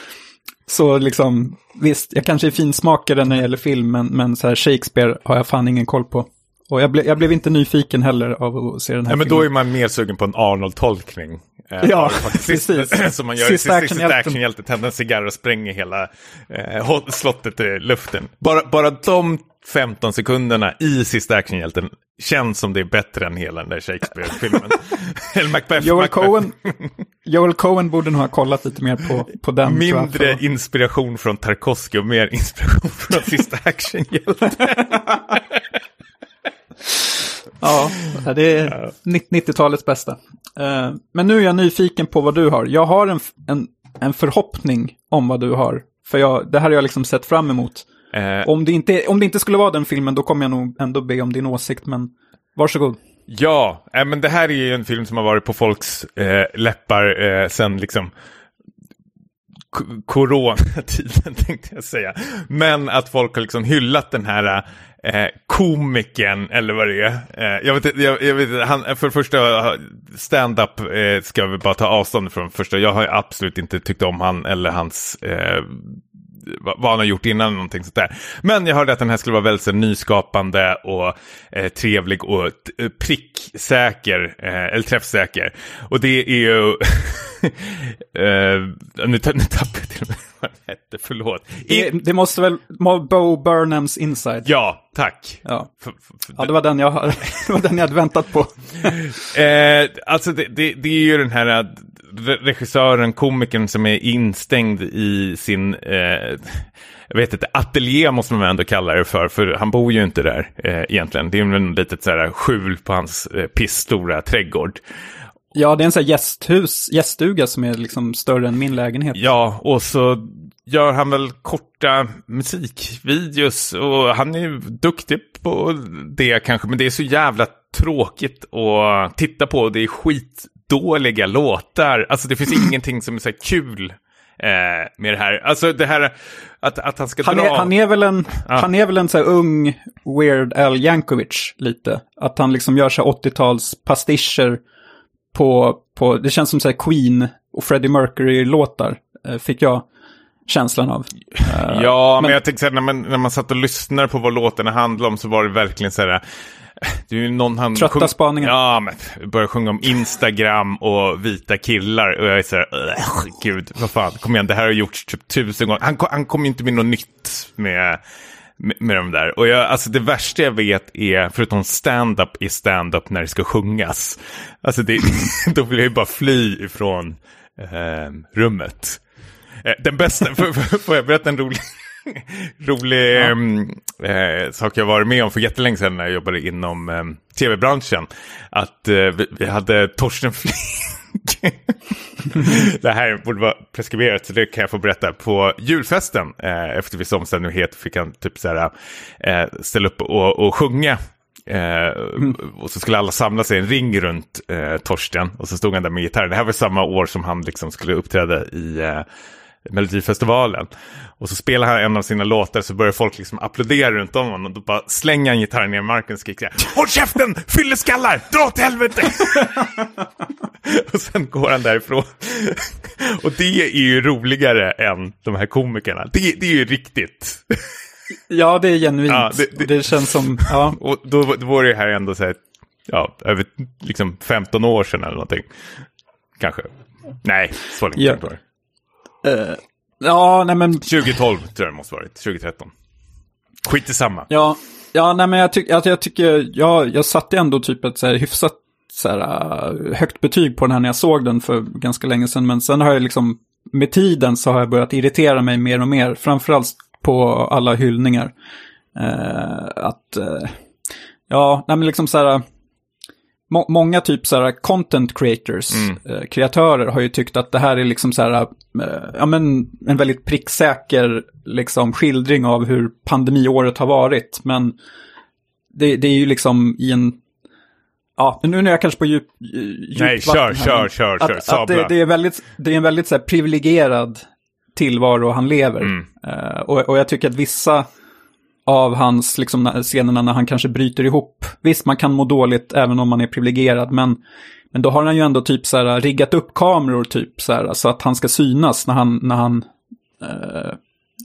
Så liksom, visst, jag kanske är finsmakare när det gäller film, men, men så här Shakespeare har jag fan ingen koll på. Och jag, ble, jag blev inte nyfiken heller av att se den här Ja, men filmen. då är man mer sugen på en Arnold-tolkning. eh, Ja, precis. Som man gör Sista i Sista actionhjälten. Tänder en cigarr och spränger hela eh, slottet i luften. Bara, bara de 15 sekunderna i Sista Actionhjälten känns som det är bättre än hela den där Shakespeare-filmen. Eller Macbeth. Joel Macbeth. Cohen, Joel Cohen borde nog ha kollat lite mer på, på den. tror jag, Mindre för- inspiration från Tarkovsky och mer inspiration från Sista Actionhjälten. Ja, det är 90-talets bästa. Eh, Men nu är jag nyfiken på vad du har. Jag har en, en, en förhoppning om vad du har. För jag, det här har jag liksom sett fram emot. Eh, Om det, inte, om det inte skulle vara den filmen, då kommer jag nog ändå be om din åsikt. Men varsågod. Ja, äh, men det här är ju en film som har varit på folks eh, läppar eh, sen liksom coronatiden tänkte jag säga. Men att folk har liksom hyllat den här eh, komikern eller vad det är. Eh, jag vet jag, jag vet han, för det första stand-up eh, ska vi bara ta avstånd från första. Jag har absolut inte tyckt om han eller hans eh, vad han har gjort innan, någonting sånt där. Men jag hörde att den här skulle vara väldigt så, nyskapande och eh, trevlig och eh, pricksäker, eh, eller träffsäker. Och det är ju... eh, nu, ta- nu tappade jag till och med vad den hette, förlåt. Det, det måste väl vara Bo Burnhams Inside. ja, tack. Ja. För, för, för, Ja, det var den jag, det var den jag hade väntat på. Eh, alltså det, det, det är ju den här regissören, komikern som är instängd i sin, eh, jag vet inte, ateljé måste man ändå kalla det för, för han bor ju inte där eh, egentligen. Det är ju en litet så här skjul på hans eh, pissstora trädgård. Ja, det är en sån här gästhus, gäststuga som är liksom större än min lägenhet. Ja, och så gör han väl korta musikvideos och han är ju duktig på det kanske, men det är så jävla tråkigt att titta på. Det är skitdåliga låtar. Alltså det finns ingenting som är så här kul eh, med det här. Alltså det här att, att han ska Han dra... är, han är väl en, han är väl en så här ung Weird Al Yankovic lite. Att han liksom gör så här 80-tals pastischer på, på, det känns som så här Queen och Freddie Mercury-låtar, eh, fick jag känslan av. Eh, Ja, men, men- jag tänkte säga när man, när man satt och lyssnade på vad låtarna handlade om så var det verkligen så här. Det är ju någon han Trötta spaningar. Ja, men börjar sjunga om Instagram och vita killar. Och jag är så här, "Ugh, gud, vad fan, kom igen, det här har gjorts typ tusen gånger. Han, kom- han kommer ju inte med något nytt med, med, med de där. Och jag, alltså det värsta jag vet är, förutom stand-up, är stand-up när det ska sjungas. Alltså det, då vill jag ju bara fly ifrån eh, rummet. Eh, Den bästa, får jag berätta en rolig, rolig ehm, eh, sak jag varit med om för jättelänge sedan när jag jobbade inom eh, tv-branschen. Att eh, vi, vi hade Torsten Flink. det här borde vara preskriberat så det kan jag få berätta. På julfesten eh, efter viss omständighet fick han typ så här, eh, ställa upp och, och sjunga. Eh, Och så skulle alla samla sig i en ring runt eh, Torsten. Och så stod han där med gitarr. Det här var samma år som han liksom skulle uppträda i eh, Melodifestivalen. Och så spelar han en av sina låtar så börjar folk liksom applådera runt om honom. Och då bara slänger han gitarren ner i marken och skriker Håll käften! Fylleskallar! Dra åt helvete! och sen går han därifrån. och det är ju roligare än de här komikerna. Det, det är ju riktigt. Ja, det är genuint. Ja, det- det, det- känns som, ja. Och då, då var det här ändå så här, ja, över liksom 15 år sedan eller någonting. Kanske. Nej, så länge Ja. det. Eh, ja, nej men 2012 tror jag det måste varit. 2013. Skit i samma. Ja, ja nej, men jag, tyck, alltså, jag tycker, ja, jag satte ändå typ ett så här, hyfsat så här, äh, högt betyg på den här när jag såg den för ganska länge sedan. Men sen har jag liksom, med tiden så har jag börjat irritera mig mer och mer. Framförallt på alla hyllningar. Eh, att, eh, ja, nej men liksom så här, må, många typ så här content creators, eh, kreatörer har ju tyckt att det här är liksom så här, eh, ja men en väldigt pricksäker liksom skildring av hur pandemiåret har varit. Men det, det är ju liksom i en, ja, nu är jag kanske på djup, djupt Nej, kör, här, kör, kör, kör, Att, det, det är väldigt, det är en väldigt så här privilegierad tillvaro han lever. Mm. Eh, och, och jag tycker att vissa av hans liksom, scenerna när han kanske bryter ihop. Visst, man kan må dåligt även om man är privilegierad, men, men då har han ju ändå typ så här, riggat upp kameror typ så här, så att han ska synas när han, när han eh,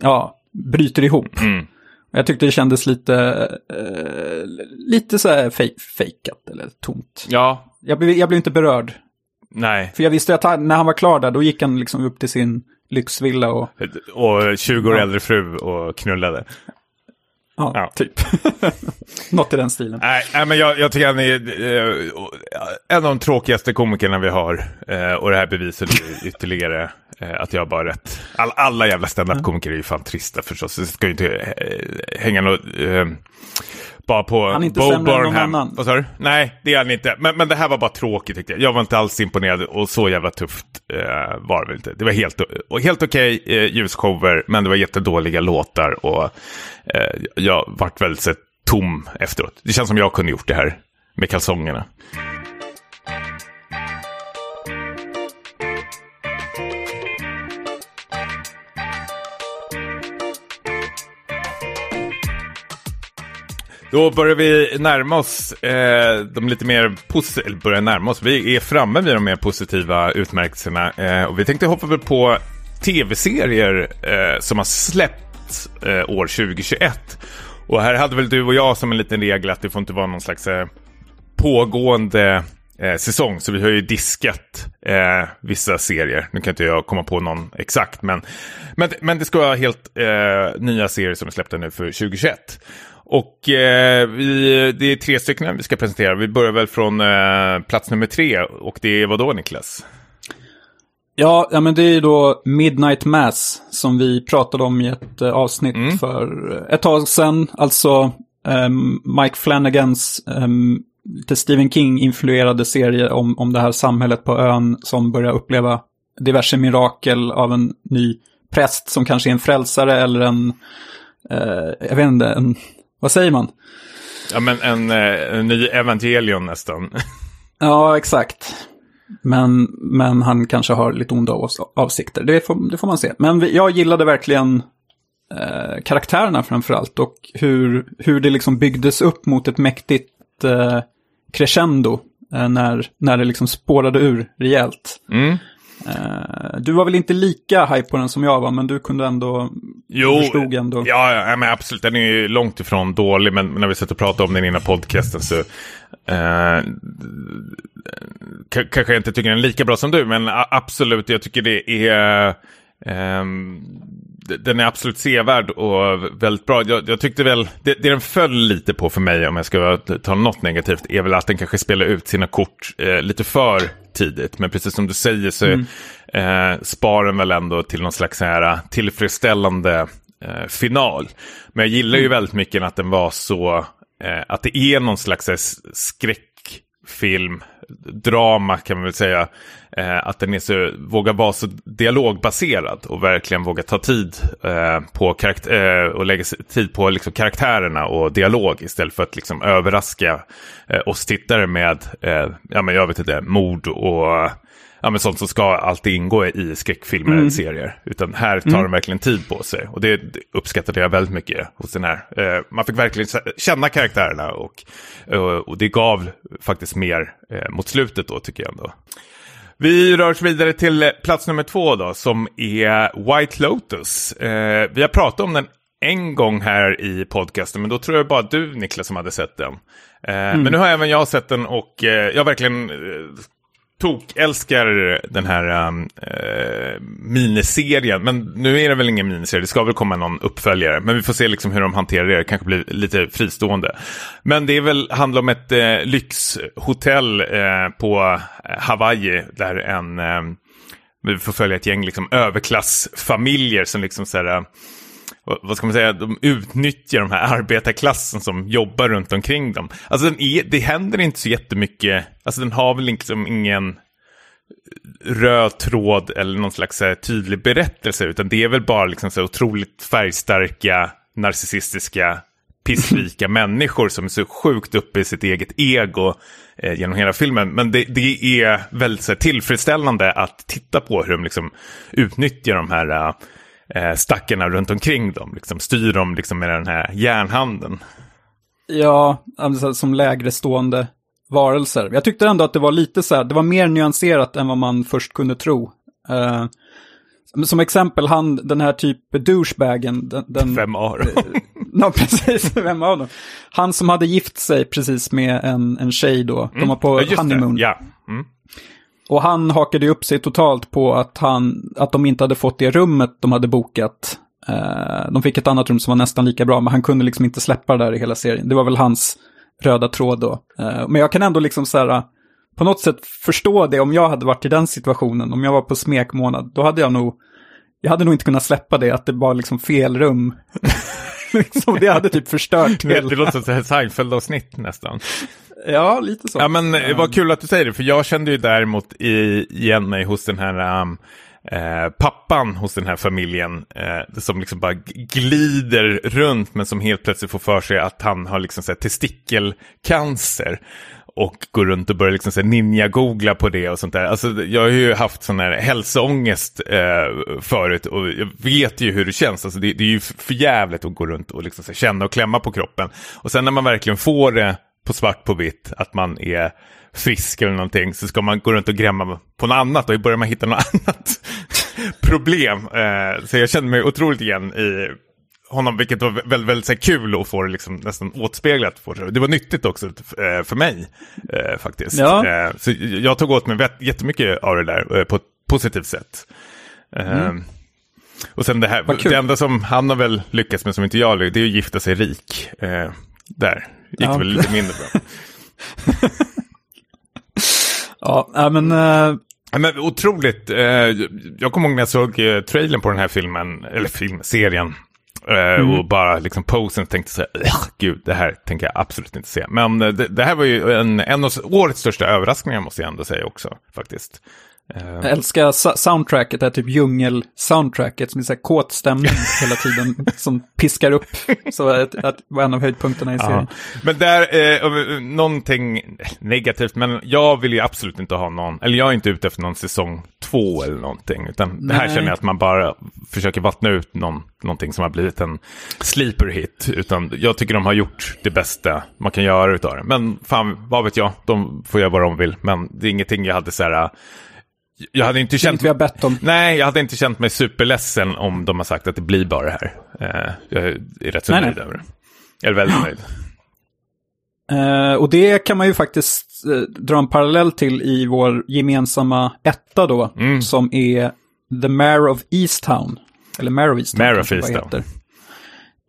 ja, bryter ihop. Mm. Jag tyckte det kändes lite, eh, lite så här fake, fejkat eller tomt. Ja, Jag blev, jag blev inte berörd. nej. För jag visste att han, när han var klar där, då gick han liksom upp till sin lyxvilla och, Och 20 år Ja. äldre fru och knullade. Ja, Ja. typ. Något i den stilen. Nej, nej men jag, jag tycker han är eh, en av de tråkigaste komikerna vi har. Eh, och det här bevisar ytterligare eh, att jag har bara rätt. All, alla jävla standup-komiker är ju fan trista förstås. Det ska ju inte eh, hänga något... Bara på Han är inte Bo Burnham. Vad sa du? Nej, det är han inte. Men, men det här var bara tråkigt tyckte jag. Jag var inte alls imponerad och så jävla tufft eh, var det inte. Det var helt, och helt okej eh, ljusshower, men det var jättedåliga låtar och eh, jag vart väldigt tom efteråt. Det känns som jag kunde gjort det här med kalsongerna. Då börjar vi närma oss eh, de lite mer positiva, eller börjar närma oss, vi är framme vid de mer positiva utmärkelserna. Eh, och vi tänkte hoppa väl på tv-serier eh, som har släppts eh, år 2021. Och här hade väl du och jag som en liten regel att det får inte vara någon slags eh, pågående eh, säsong. Så vi har ju diskat eh, vissa serier. Nu kan inte jag komma på någon exakt. Men, men, men det ska vara helt eh, nya serier som är släppta nu för 2021. Och eh, vi, det är tre stycken vi ska presentera. Vi börjar väl från eh, plats nummer tre. Och det är vad då Niklas? Ja, ja, men det är ju då Midnight Mass som vi pratade om i ett eh, avsnitt Mm. för ett tag sedan. Alltså ehm, Mike Flanagans um, lite Stephen King-influerade serie om, om det här samhället på ön som börjar uppleva diverse mirakel av en ny präst som kanske är en frälsare eller en, eh, jag vet inte, en, vad säger man? Ja, men en, eh, en ny evangelion nästan. Ja, exakt. Men, men han kanske har lite onda avsikter, det får, det får man se. Men vi, jag gillade verkligen eh, karaktärerna framför allt och hur, hur det liksom byggdes upp mot ett mäktigt eh, crescendo eh, när, när det liksom spårade ur rejält. Mm. Uh, du var väl inte lika hype på den som jag var, men du kunde ändå... Jo, förstod ändå. Ja, ja men absolut. Den är ju långt ifrån dålig, men när vi satt och pratade om den innan podcasten så... Uh, kanske jag inte tycker den är lika bra som du, men absolut, jag tycker det är... Um, den är absolut sevärd och väldigt bra. Jag, jag tyckte väl, det, det den föll lite på för mig, om jag ska ta något negativt, är väl att den kanske spelar ut sina kort eh, lite för tidigt. Men precis som du säger så mm. eh, spar den väl ändå till någon slags här tillfredsställande eh, final. Men jag gillar ju mm. väldigt mycket att den var så, eh, att det är någon slags skräckfilm, drama kan man väl säga. Eh, att den är så, vågar vara så dialogbaserad och verkligen våga ta tid eh, på karaktär, eh, och lägga tid på liksom, karaktärerna och dialog istället för att liksom, överraska eh, oss tittare med, eh, ja men jag vet inte, mord och ja, men sånt som ska alltid ingå i skräckfilmer mm. serier. Utan här tar mm. de verkligen tid på sig. Och det uppskattade jag väldigt mycket hos den här. Eh, man fick verkligen känna karaktärerna och, och, och det gav faktiskt mer eh, mot slutet då tycker jag ändå. Vi rör oss vidare till plats nummer två då, som är White Lotus. Eh, vi har pratat om den en gång här i podcasten, men då tror jag bara du Niklas som hade sett den. Eh, mm. Men nu har även jag sett den och eh, jag har verkligen tok-älskar den här äh, miniserien. Men nu är det väl ingen miniserie, det ska väl komma någon uppföljare. Men vi får se liksom hur de hanterar det, det kanske blir lite fristående. Men det är väl, handlar om ett äh, lyxhotell äh, på Hawaii där en, vi får följa ett gäng liksom, överklassfamiljer som liksom så här, vad ska man säga, de utnyttjar de här arbetarklassen som jobbar runt omkring dem. Alltså den är, det händer inte så jättemycket, alltså den har väl liksom ingen röd tråd eller någon slags här, tydlig berättelse, utan det är väl bara liksom så otroligt färgstarka, narcissistiska, pissrika människor som är så sjukt uppe i sitt eget ego eh, genom hela filmen. Men det, det är väldigt så här, tillfredsställande att titta på hur de liksom utnyttjar de här uh, eh, stackarna runt omkring dem. Liksom, styr dem liksom med den här järnhanden. Ja, alltså, som lägre stående varelser. Jag tyckte ändå att det var lite så här, det var mer nyanserat än vad man först kunde tro. Uh, som exempel, han, den här typ douchebagen. Den, den, vem av dem? ja, precis, vem av dem? Han som hade gift sig precis med en, en tjej då. Mm. De var på ja, honeymoon. Ja. Mm. Och han hakade upp sig totalt på att, han, att de inte hade fått det rummet de hade bokat. Eh, de fick ett annat rum som var nästan lika bra, men han kunde liksom inte släppa det där i hela serien. Det var väl hans röda tråd då. Eh, men jag kan ändå liksom så här, på något sätt förstå det om jag hade varit i den situationen, om jag var på smekmånad, då hade jag nog, jag hade nog inte kunnat släppa det, att det var liksom fel rum. liksom, det hade typ förstört hela... Det låter som ett Seinfeld-avsnitt nästan. Ja, lite så. Ja, men det var kul att du säger det, för jag kände ju däremot igen mig hos den här um, eh, pappan hos den här familjen eh, som liksom bara glider runt men som helt plötsligt får för sig att han har liksom så här, testikelcancer och går runt och börjar liksom ninja-googla på det och sånt där. Alltså, jag har ju haft sån här hälsoångest eh, förut och jag vet ju hur det känns. Alltså, det, det är ju för jävligt att gå runt och liksom, känna och klämma på kroppen. Och sen när man verkligen får det på svart på vitt att man är frisk eller någonting så ska man gå runt och grämma på något annat och börjar man hitta något annat problem. Eh, så jag kände mig otroligt igen i honom, vilket var väldigt, väldigt så kul att få det liksom nästan åtspeglat. På det. var nyttigt också eh, för mig eh, faktiskt. Ja. Eh, så jag tog åt mig jättemycket av det där på ett positivt sätt. Mm. Och sen det här, det enda som han har väl lyckats med som inte jag, det är att gifta sig rik. där gick ja. väl lite mindre bra. ja, men... Uh... Men otroligt. Eh, jag kommer ihåg när jag såg eh, trailern på den här filmen, eller filmserien. Mm. Och bara liksom posen tänkte så här, gud, det här tänker jag absolut inte se. Men det, det här var ju en, en av årets största överraskningar måste jag ändå säga också, faktiskt. Jag älskar soundtracket, det här typ djungel-soundtracket som är så här kåt stämning hela tiden, som piskar upp. Så att, att var en av höjdpunkterna i serien. Ja. Men där, eh, någonting negativt, men jag vill ju absolut inte ha någon, eller jag är inte ute efter någon säsong två eller någonting, utan Nej. det här känner jag att man bara försöker vattna ut någon, någonting som har blivit en sleeper hit, utan jag tycker de har gjort det bästa man kan göra utav det. Men fan, vad vet jag, de får göra vad de vill, men det är ingenting jag hade så här jag hade inte känt... vi har bett om. Nej, jag hade inte känt mig superledsen om de har sagt att det blir bara det här. Uh, jag är rätt så nej, nöjd nej. över det. Jag är väldigt nöjd. Uh, och det kan man ju faktiskt uh, dra en parallell till i vår gemensamma etta då, mm. som är The Mayor of Easttown. Eller Mayor of Easttown. Mayor of Easttown.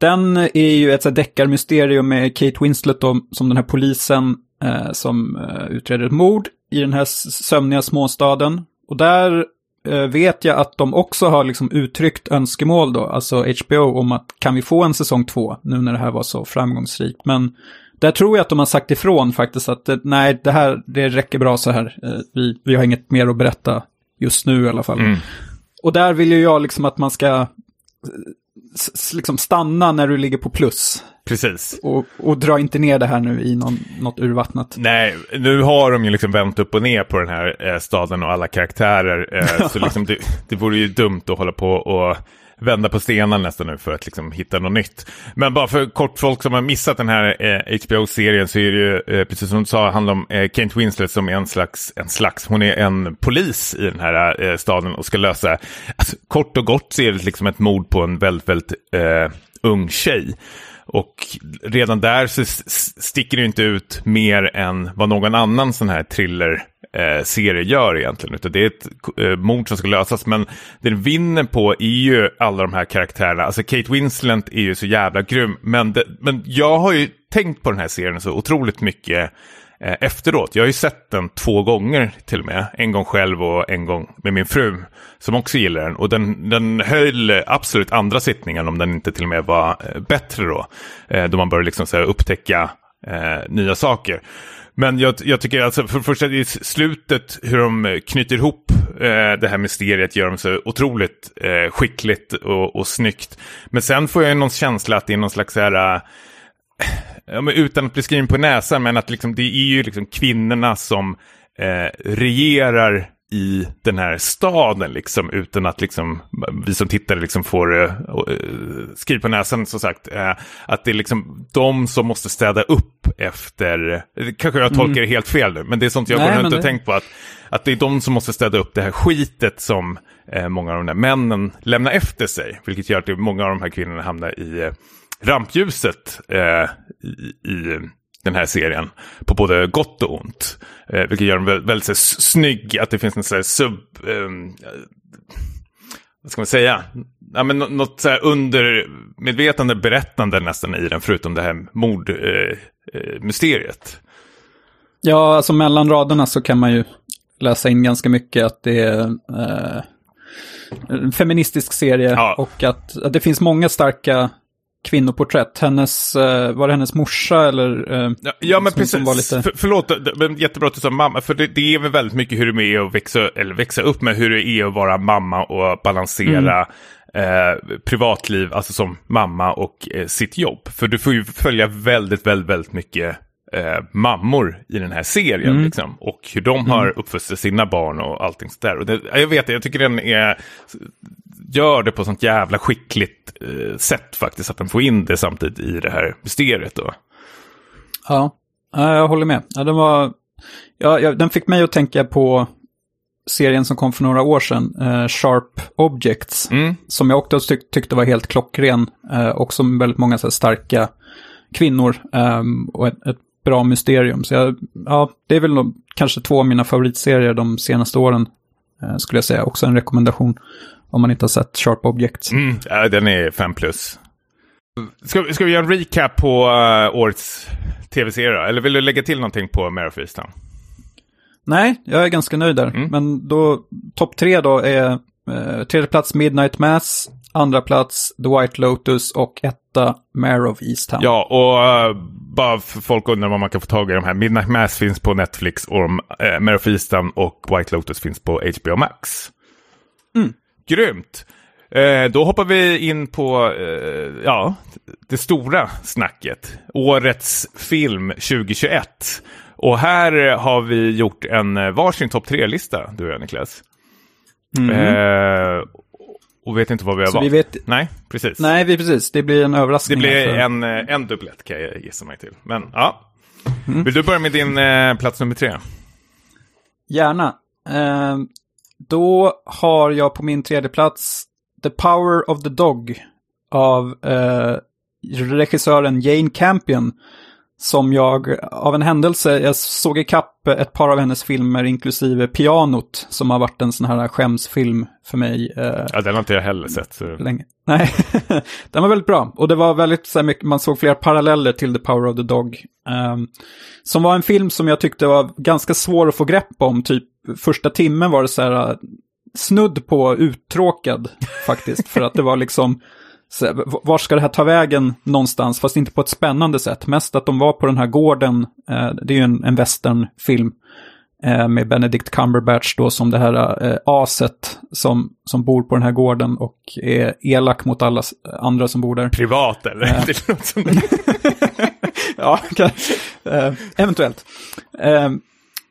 Den är ju ett deckarmysterium med Kate Winslet då, som den här polisen som utreder ett mord i den här sömniga småstaden. Och där eh, vet jag att de också har liksom uttryckt önskemål då, alltså HBO, om att kan vi få en säsong två, nu när det här var så framgångsrikt. Men där tror jag att de har sagt ifrån faktiskt att eh, nej, det här, det räcker bra så här. Eh, vi, vi har inget mer att berätta just nu i alla fall. Mm. Och där vill ju jag liksom att man ska liksom stanna när du ligger på plus. Precis. Och, och dra inte ner det här nu i någon, något urvattnat. Nej, nu har de ju liksom vänt upp och ner på den här eh, staden och alla karaktärer. Eh, så liksom det, det vore ju dumt att hålla på och vända på stenar nästan nu för att liksom hitta något nytt. Men bara för kort folk som har missat den här eh, HBO-serien så är det ju, eh, precis som du sa, handlar om eh, Kate Winslet som är en slags, en slags, hon är en polis i den här eh, staden och ska lösa, alltså, kort och gott så är det liksom ett mord på en väldigt, väldigt eh, ung tjej. Och redan där så sticker det inte ut mer än vad någon annan sån här thriller eh, serie gör egentligen. Utan det är ett eh, mord som ska lösas. Men det den vinner på är ju alla de här karaktärerna. Alltså Kate Winslet är ju så jävla grym. Men, det, men jag har ju tänkt på den här serien så otroligt mycket Eh, efteråt. Jag har ju sett den två gånger till och med. En gång själv och en gång med min fru som också gillar den. Och den, den höll absolut andra sittningen om den inte till och med var eh, bättre då. Eh, då man började liksom så här, upptäcka eh, nya saker. Men jag, jag tycker alltså för det första i slutet hur de knyter ihop eh, det här mysteriet gör de så otroligt eh, skickligt och, och snyggt. Men sen får jag någon känsla att det är någon slags här, ja, men utan att bli skriven på näsan, men att liksom, det är ju liksom kvinnorna som eh, regerar i den här staden liksom utan att liksom vi som tittare liksom får uh, skriv på näsan som sagt. Uh, att det är liksom de som måste städa upp efter, kanske jag tolkar mm. det helt fel nu, men det är sånt jag Nej, går runt och det... tänkt på att, att det är de som måste städa upp det här skitet som uh, många av de där männen lämnar efter sig. Vilket gör att många av de här kvinnorna hamnar i rampljuset i, i den här serien på både gott och ont. Eh, vilket gör den väldigt, väldigt så, snygg, att det finns en sån här sub... Eh, vad ska man säga? Ja, men något så här undermedvetande berättande nästan i den, förutom det här mordmysteriet. Eh, eh ja, alltså mellan raderna så kan man ju läsa in ganska mycket att det är eh, en feministisk serie ja. och att, att det finns många starka kvinnoporträtt. Hennes, uh, var det hennes morsa eller? Uh, ja, ja, men som, precis. Var lite... För, förlåt, men jättebra att du sa mamma. För det, det, är väl väldigt mycket hur det är att växa, eller växa upp med hur det är att vara mamma och balansera mm. eh, privatliv, alltså som mamma och eh, sitt jobb. För du får ju följa väldigt, väldigt, väldigt mycket eh, mammor i den här serien. Mm. Liksom, och hur de har mm. uppfostrat sina barn och allting sådär. Och det, jag vet, jag tycker den är, gör det på sånt jävla skickligt eh, sätt faktiskt. Att den får in det samtidigt i det här mysteriet. Då. Ja, jag håller med. Ja, den, var, ja, ja, den fick mig att tänka på serien som kom för några år sedan, eh, Sharp Objects, mm. som jag också tyck tyckte var helt klockren eh, och som väldigt många så här, starka kvinnor eh, och ett, ett, bra mysterium. Så jag, ja, det är väl nog, kanske två av mina favoritserier de senaste åren, eh, skulle jag säga. Också en rekommendation om man inte har sett Sharp Objects. Mm, ja, den är 5 plus. Ska, ska vi göra en recap på uh, årets tv-serie Eller vill du lägga till någonting på Mare of Easttown? Nej, jag är ganska nöjd där. Mm. Men då, topp tre då är eh, tredje plats Midnight Mass, andra plats The White Lotus och ett 98, Mare of Easttown. Ja, och uh, bara för folk undrar vad man kan få tag i de här. Midnight Mass finns på Netflix och uh, Mare of Easttown och White Lotus finns på HBO Max. Mm. Grymt! Eh, då hoppar vi in på eh, ja, det stora snacket. Årets film 2021. Och här har vi gjort en eh, varsin topp tre-lista, du och jag Niklas. Mm. Eh, och vet inte vad vi har Så valt. vi vet... Nej, precis. Nej, vi, precis. Det blir en Det överraskning. blir här för- en, eh, en dubblett kan jag gissa mig till. Men ja. Mm. Vill du börja med din eh, plats nummer tre? Gärna. Då har jag på min tredje plats The Power of the Dog av eh, regissören Jane Campion. Som jag av en händelse, jag såg i kapp ett par av hennes filmer inklusive Pianot som har varit en sån här skämsfilm för mig eh, Ja, den har inte jag heller sett. Så. länge. Nej, den var väldigt bra. Och det var väldigt så här mycket, man såg flera paralleller till The Power of the Dog. Ehm, som var en film som jag tyckte var ganska svår att få grepp om. Typ första timmen var det så här uh, snudd på uttråkad faktiskt. för att det var liksom, så var ska det här ta vägen någonstans? Fast inte på ett spännande sätt. Mest att de var på den här gården, eh, det är ju en, en westernfilm. eh, Med Benedict Cumberbatch då som det här eh, aset som, som bor på den här gården och är elak mot alla andra som bor där. Privat eller? Ja. Det låter som det. ja, kanske. Eh, eventuellt. Eh,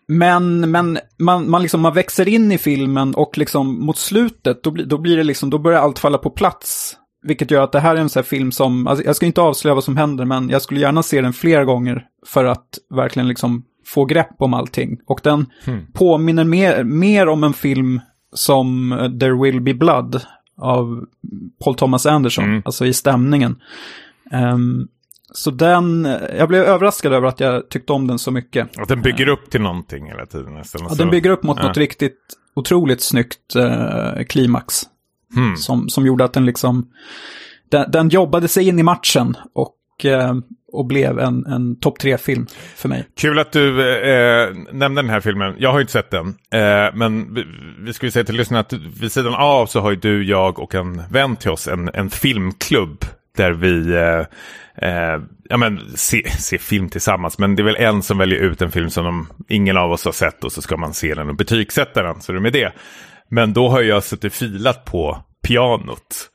men men man, man, liksom, man växer in i filmen och liksom mot slutet då, blir då, blir det liksom, då börjar allt falla på plats. Vilket gör att det här är en sån här film som, alltså, jag ska inte avslöja vad som händer, men jag skulle gärna se den flera gånger för att verkligen liksom få grepp om allting. Och den Hmm. påminner mer, mer om en film som eh, There Will Be Blood av Paul Thomas Anderson, Mm. alltså i stämningen. Ehm, så den, jag blev överraskad över att jag tyckte om den så mycket. Att den bygger upp till någonting hela tiden nästan. Ja, Så- den bygger upp mot ja. något riktigt otroligt snyggt eh, klimax. Hmm. Som, som gjorde att den liksom, den, den jobbade sig in i matchen och, eh, och blev en, en topp tre-film för mig. Kul att du eh, nämnde den här filmen. Jag har ju inte sett den. Eh, men vi, vi ska ju säga till lyssnarna att vid sidan av så har ju du, jag och en vän till oss en, en filmklubb. Där vi eh, eh, ja, men, se, se film tillsammans. Men det är väl en som väljer ut en film som de, ingen av oss har sett och så ska man se den och betygsätta den. Så det är med det. Men då har jag suttit filat på pianot.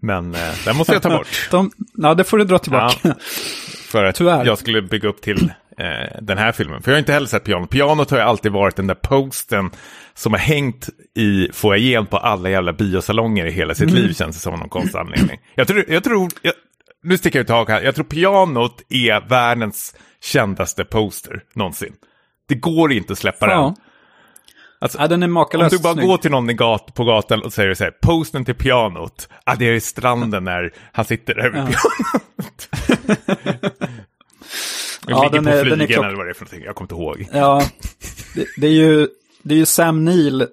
Men eh, den måste jag ta bort. De, ja, det får du dra tillbaka. Ja. För att Tyvärr. jag skulle bygga upp till eh, den här filmen. För jag har inte heller sett pianot. Pianot har ju alltid varit den där posten som har hängt i foajén på alla jävla biosalonger i hela sitt liv känns det som någon konstig anledning. Jag tror, jag tror jag, nu sticker jag ut hakan. Jag tror pianot är världens kändaste poster någonsin. Det går inte att släppa den. Ja. Alltså, ja, den är Om makalöst du bara snygg. går till någon i gat, på gatan och säger så här, posten till pianot, ah, det är i stranden när han sitter där vid Ja. pianot. Ja, ligger den på är- flygen klock- eller vad det är för någonting, jag kommer inte ihåg. Ja, det, det är ju det är ju Sam Neill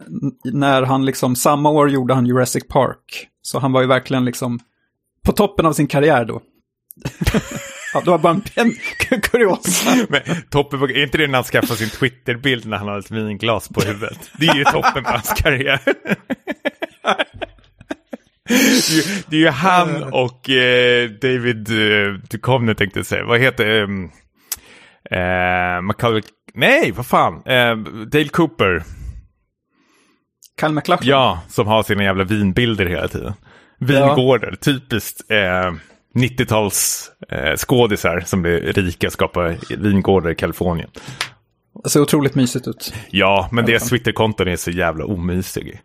när han liksom, samma år gjorde han Jurassic Park. Så han var ju verkligen liksom på toppen av sin karriär då. ja, det var bara en, kuriosa. Men toppen, på- är inte det när han skaffar sin Twitter-bild när han har ett vinglas på huvudet? Det är ju toppen på hans karriär. Det är ju- han och eh, David eh, Duchovny tänkte jag säga. Vad heter... Um, eh, Macaulay... Nej, vad fan. Eh, Dale Cooper. Kyle MacLachlan. Ja, som har sina jävla vinbilder hela tiden. Vingårdar, typiskt eh, 90-tals eh, skådisar som blir rika skapar vingårdar i Kalifornien. Det ser otroligt mysigt ut. Ja, men deras Twitterkonton är så jävla omysiga.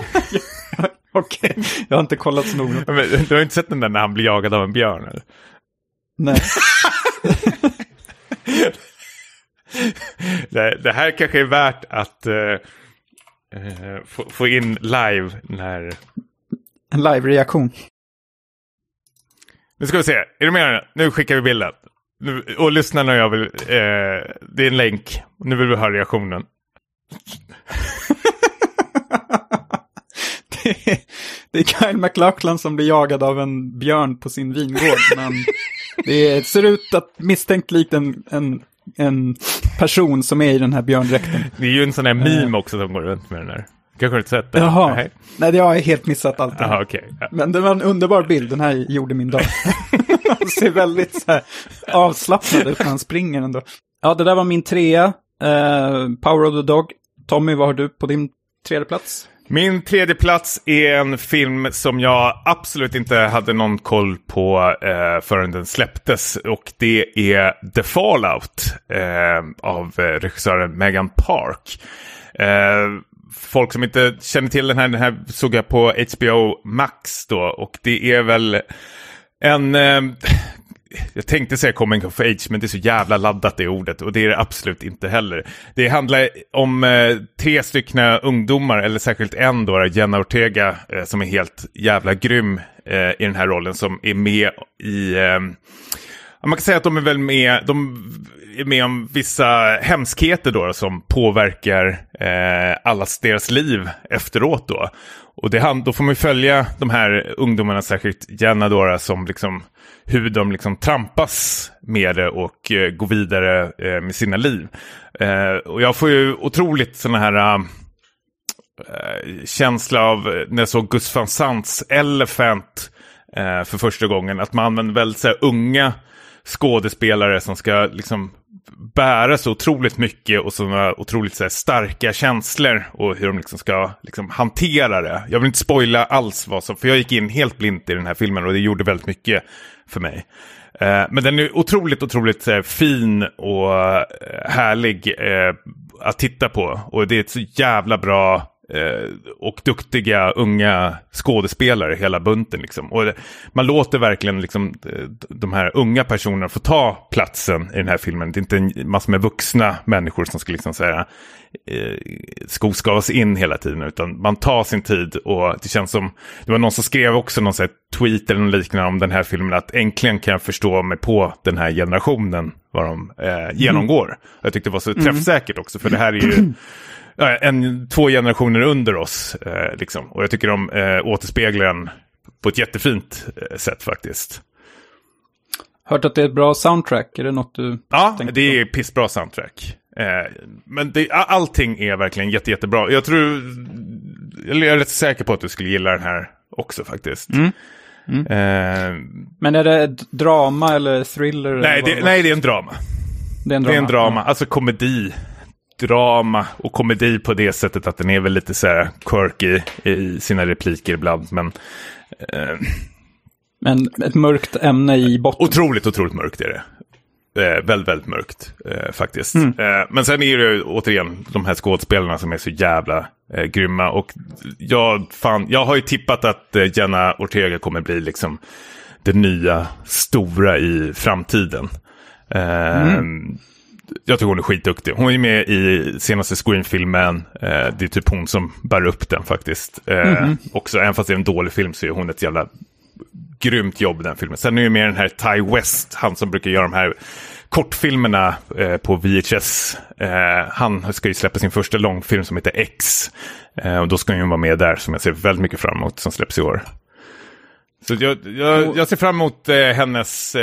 Okej, jag har inte kollat så noga. Men, du har inte sett den där när han blir jagad av en björn? Eller? Nej. Det, det här kanske är värt att eh, få, få in live när... En live-reaktion. Nu ska vi se, är du med nu? Nu skickar vi bilden. Nu, och lyssnarna och jag vill... Eh, det är en länk. Nu vill vi höra reaktionen. det, är, det är Kyle MacLachlan som blir jagad av en björn på sin vingård. Men det är, ser ut att misstänkt likt en, en, en person som är i den här björndräkten. Det är ju en sån här meme också som går runt med den här Kanske inte sett det? Jaha. Nej, Nej, jag har helt missat allt det här. Jaha, okej. Ja. Men det var en underbar bild, den här gjorde min dag. Han ser väldigt så här, avslappnad ut när han springer ändå. Ja, det där var min trea. Eh, Power of the Dog. Tommy, vad har du på din tredje plats? Min tredje plats är en film som jag absolut inte hade någon koll på eh, förrän den släpptes. Och det är The Fallout eh, av eh, regissören Megan Park. Eh, folk som inte känner till den här, den här såg jag på HBO Max då. Och det är väl en... Eh, jag tänkte säga coming of age, men det är så jävla laddat det ordet och det är det absolut inte heller. Det handlar om eh, tre stycken ungdomar, eller särskilt en då, Jenna Ortega, eh, som är helt jävla grym eh, i den här rollen, som är med i... Eh, man kan säga att de är väl med, de med om vissa hemskheter då som påverkar eh, allas deras liv efteråt då. Och det, då får man ju följa de här ungdomarna, särskilt Jenna då, som liksom hur de liksom trampas med det och eh, går vidare eh, med sina liv. Eh, och jag får ju otroligt sådana här eh, eh, känsla av när jag såg Gus van Sants Elephant eh, för första gången. Att man använder väldigt så här, unga skådespelare som ska liksom bära så otroligt mycket och sådana otroligt så här, starka känslor och hur de liksom ska liksom, hantera det. Jag vill inte spoila alls vad som, för jag gick in helt blint i den här filmen och det gjorde väldigt mycket för mig. Eh, men den är otroligt, otroligt så här, fin och eh, härlig eh, att titta på. Och det är ett så jävla bra eh, och duktiga unga skådespelare hela bunten. Liksom. Och det, man låter verkligen liksom, eh, de här unga personerna få ta platsen i den här filmen. Det är inte en massa med vuxna människor som ska liksom säga eh, skoskavas in hela tiden. Utan man tar sin tid och det känns som, det var någon som skrev också någon här tweet eller liknande om den här filmen. Att äntligen kan jag förstå mig på den här generationen, vad de eh, genomgår. Jag tyckte det var så träffsäkert också, för det här är ju en, två generationer under oss. Eh, liksom. Och jag tycker de eh, återspeglar den på ett jättefint eh, sätt faktiskt. Hört att det är ett bra soundtrack, är det något du Ja, det är pissbra soundtrack. Eh, men det, allting är verkligen jätte, jättebra. Jag tror, jag är rätt säker på att du skulle gilla den här också faktiskt. Mm. Eh, Men är det ett drama eller thriller? nej, eller det, nej, det är en drama. det är en Det drama. är en drama, alltså komedi. Drama och komedi på det sättet att den är väl lite så här quirky i sina repliker ibland. Men eh, Men ett mörkt ämne i botten. otroligt, otroligt mörkt är det. Eh, väldigt, väldigt mörkt eh, faktiskt. Mm. Eh, men sen är det ju återigen de här skådespelarna som är så jävla eh, grymma. Och jag, fan, jag har ju tippat att eh, Jenna Ortega kommer bli liksom det nya stora i framtiden. Eh, Mm. Jag tycker hon är skitduktig. Hon är med i senaste Scream-filmen. Eh, det är typ hon som bär upp den faktiskt. Eh, Mhm. Också, även fast det är en dålig film så är hon ett jävla grymt jobb i den filmen. Sen är det med den här Ty West, han som brukar göra de här kortfilmerna eh, på VHS. Eh, han ska ju släppa sin första långfilm som heter X. Eh, och då ska han ju vara med där som jag ser väldigt mycket fram emot som släpps i år. Så jag, jag, jag ser fram emot eh, hennes...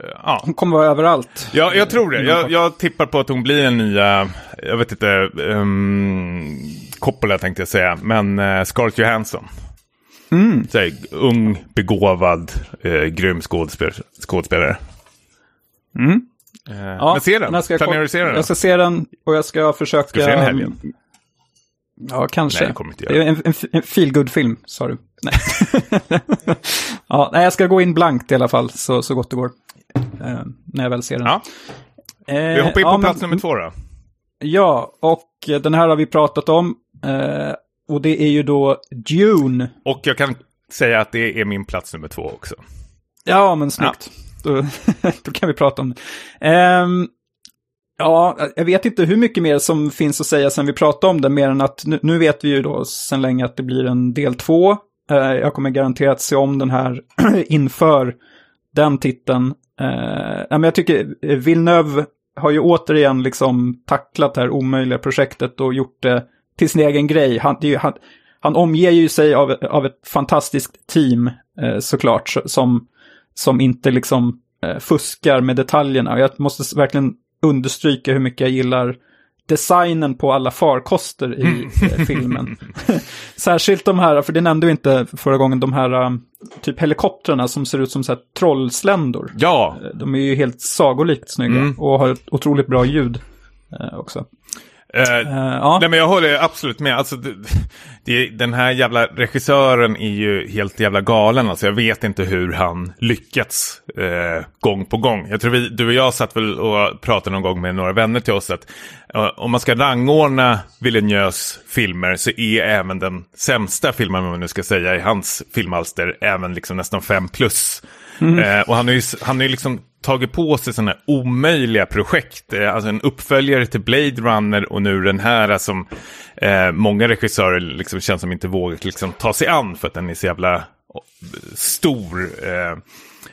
eh, ja. Hon kommer vara överallt. Ja, jag tror det. Jag, jag tippar på att hon blir den nya, jag vet inte, um, Coppola tänkte jag säga, men uh, Scarlett Johansson. Mm. Så här, ung, begåvad, uh, grym skådespelare. skådespelare. Mm. Uh, Ja, men se den, planerar du se den? Jag ska se den och jag ska försöka... Ska du se den helgen? Ja, kanske. Nej, det. Det är en, en, en feelgood-film, sa du. Nej. ja, nej, jag ska gå in blankt i alla fall, så, så gott det går. Eh, när jag väl ser den. Ja, Eh, vi hoppar in på ja, plats men- nummer två då. Ja, och den här har vi pratat om. Eh, och det är ju då Dune. Och jag kan säga att det är min plats nummer två också. Ja, men snyggt. Då, då kan vi prata om det. Ehm, ja, jag vet inte hur mycket mer som finns att säga sen vi pratade om det, mer än att nu, nu vet vi ju då sen länge att det blir en del två. Eh, jag kommer garanterat se om den här inför den titeln. Eh, men jag tycker eh, Villeneuve har ju återigen liksom tacklat det här omöjliga projektet och gjort det till sin egen grej. Han, det är ju, han, han omger ju sig av, av ett fantastiskt team eh, såklart, som, som inte liksom eh, fuskar med detaljerna. Och jag måste verkligen understryka hur mycket jag gillar designen på alla farkoster i eh, filmen. Särskilt de här, för det nämnde vi inte förra gången, de här um, typ helikoptrarna som ser ut som så här trollsländor. Ja, Eh, De är ju helt sagolikt snygga Mm. och har ett otroligt bra ljud eh, också. Eh, ja, Nej men jag håller absolut med. Alltså, det, det, den här jävla regissören är ju helt jävla galen. Alltså, jag vet inte hur han lyckats eh, gång på gång. Jag tror vi, du och jag satt väl och pratade någon gång med några vänner till oss att om man ska rangordna Villeneuves filmer så är även den sämsta filmen, om man nu ska säga, i hans filmalster även liksom nästan fem plus. Eh, och han har ju han har ju liksom tagit på sig sådana här omöjliga projekt. Eh, alltså en uppföljare till Blade Runner och nu den här som eh, många regissörer liksom känns som inte vågat liksom ta sig an för att den är så jävla stor. Eh,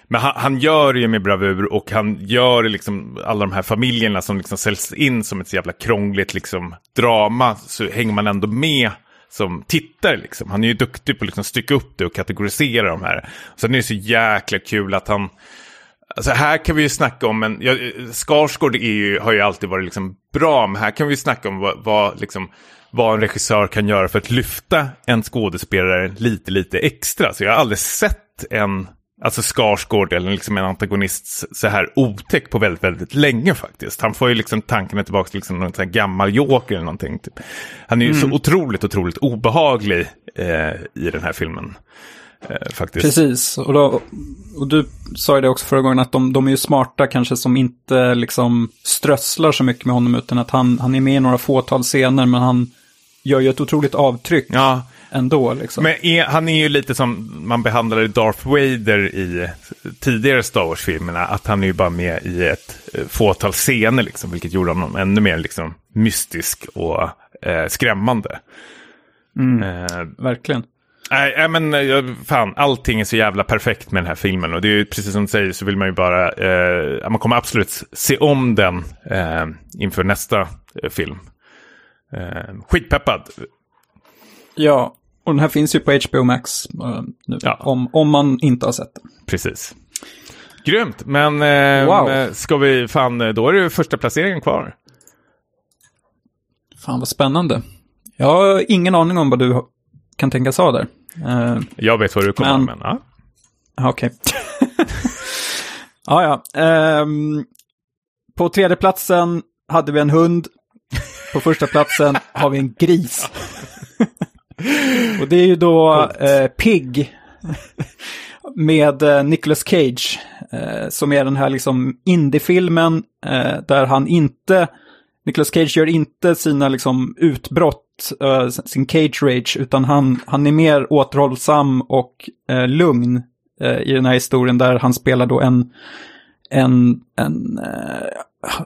men han, han gör det ju med bravur och han gör det liksom alla de här familjerna som liksom säljs in som ett så jävla krångligt liksom drama så hänger man ändå med som tittare liksom. Han är ju duktig på att liksom stycka upp det och kategorisera de här. Sen är det så jäkla kul att han Alltså här kan vi ju snacka om en, ja, Skarsgård ju, har ju alltid varit liksom bra, men här kan vi ju snacka om vad, vad, liksom, vad en regissör kan göra för att lyfta en skådespelare lite, lite extra. Så jag har aldrig sett en, alltså Skarsgård eller liksom en antagonist så här otäck på väldigt, väldigt länge faktiskt. Han får ju liksom tankarna tillbaka till liksom någon sån här gammal joker eller någonting. Typ. Han är ju så otroligt, otroligt obehaglig eh, i den här filmen. Eh, faktiskt. precis. Och, då, och du sa ju det också förra gången att de, de är ju smarta kanske som inte liksom strösslar så mycket med honom utan att han, han är med i några fåtal scener men han gör ju ett otroligt avtryck Ja, ändå liksom. Men är, han är ju lite som man behandlade Darth Vader i tidigare Star Wars-filmerna. Att han är ju bara med i ett eh, fåtal scener, liksom, vilket gjorde honom ännu mer liksom, mystisk och eh, skrämmande. Eh, Verkligen. Nej, men eh, fan, allting är så jävla perfekt med den här filmen. Och det är ju precis som du säger så vill man ju bara, eh, man kommer absolut se om den eh, inför nästa eh, film. Eh, skitpeppad. Ja, och den här finns ju på HBO Max eh, nu. Ja. Om, om man inte har sett den. Precis. Grymt, men Wow. ska vi, fan, då är det första placeringen kvar. Fan vad spännande. Jag har ingen aning om vad du kan tänkas ha där. Eh, Jag vet vad du kommer Men- men, men ja. Ja, Okej. ja, ja. Ehm, på tredje platsen hade vi en hund. På första platsen har vi en gris. Och det är ju då eh, Pig. Med eh, Nicolas Cage. Eh, som är den här liksom indiefilmen. Eh, där han inte... Nicolas Cage gör inte sina liksom utbrott, uh, sin cage rage, utan han, han är mer återhållsam och uh, lugn uh, i den här historien där han spelar då en, en, en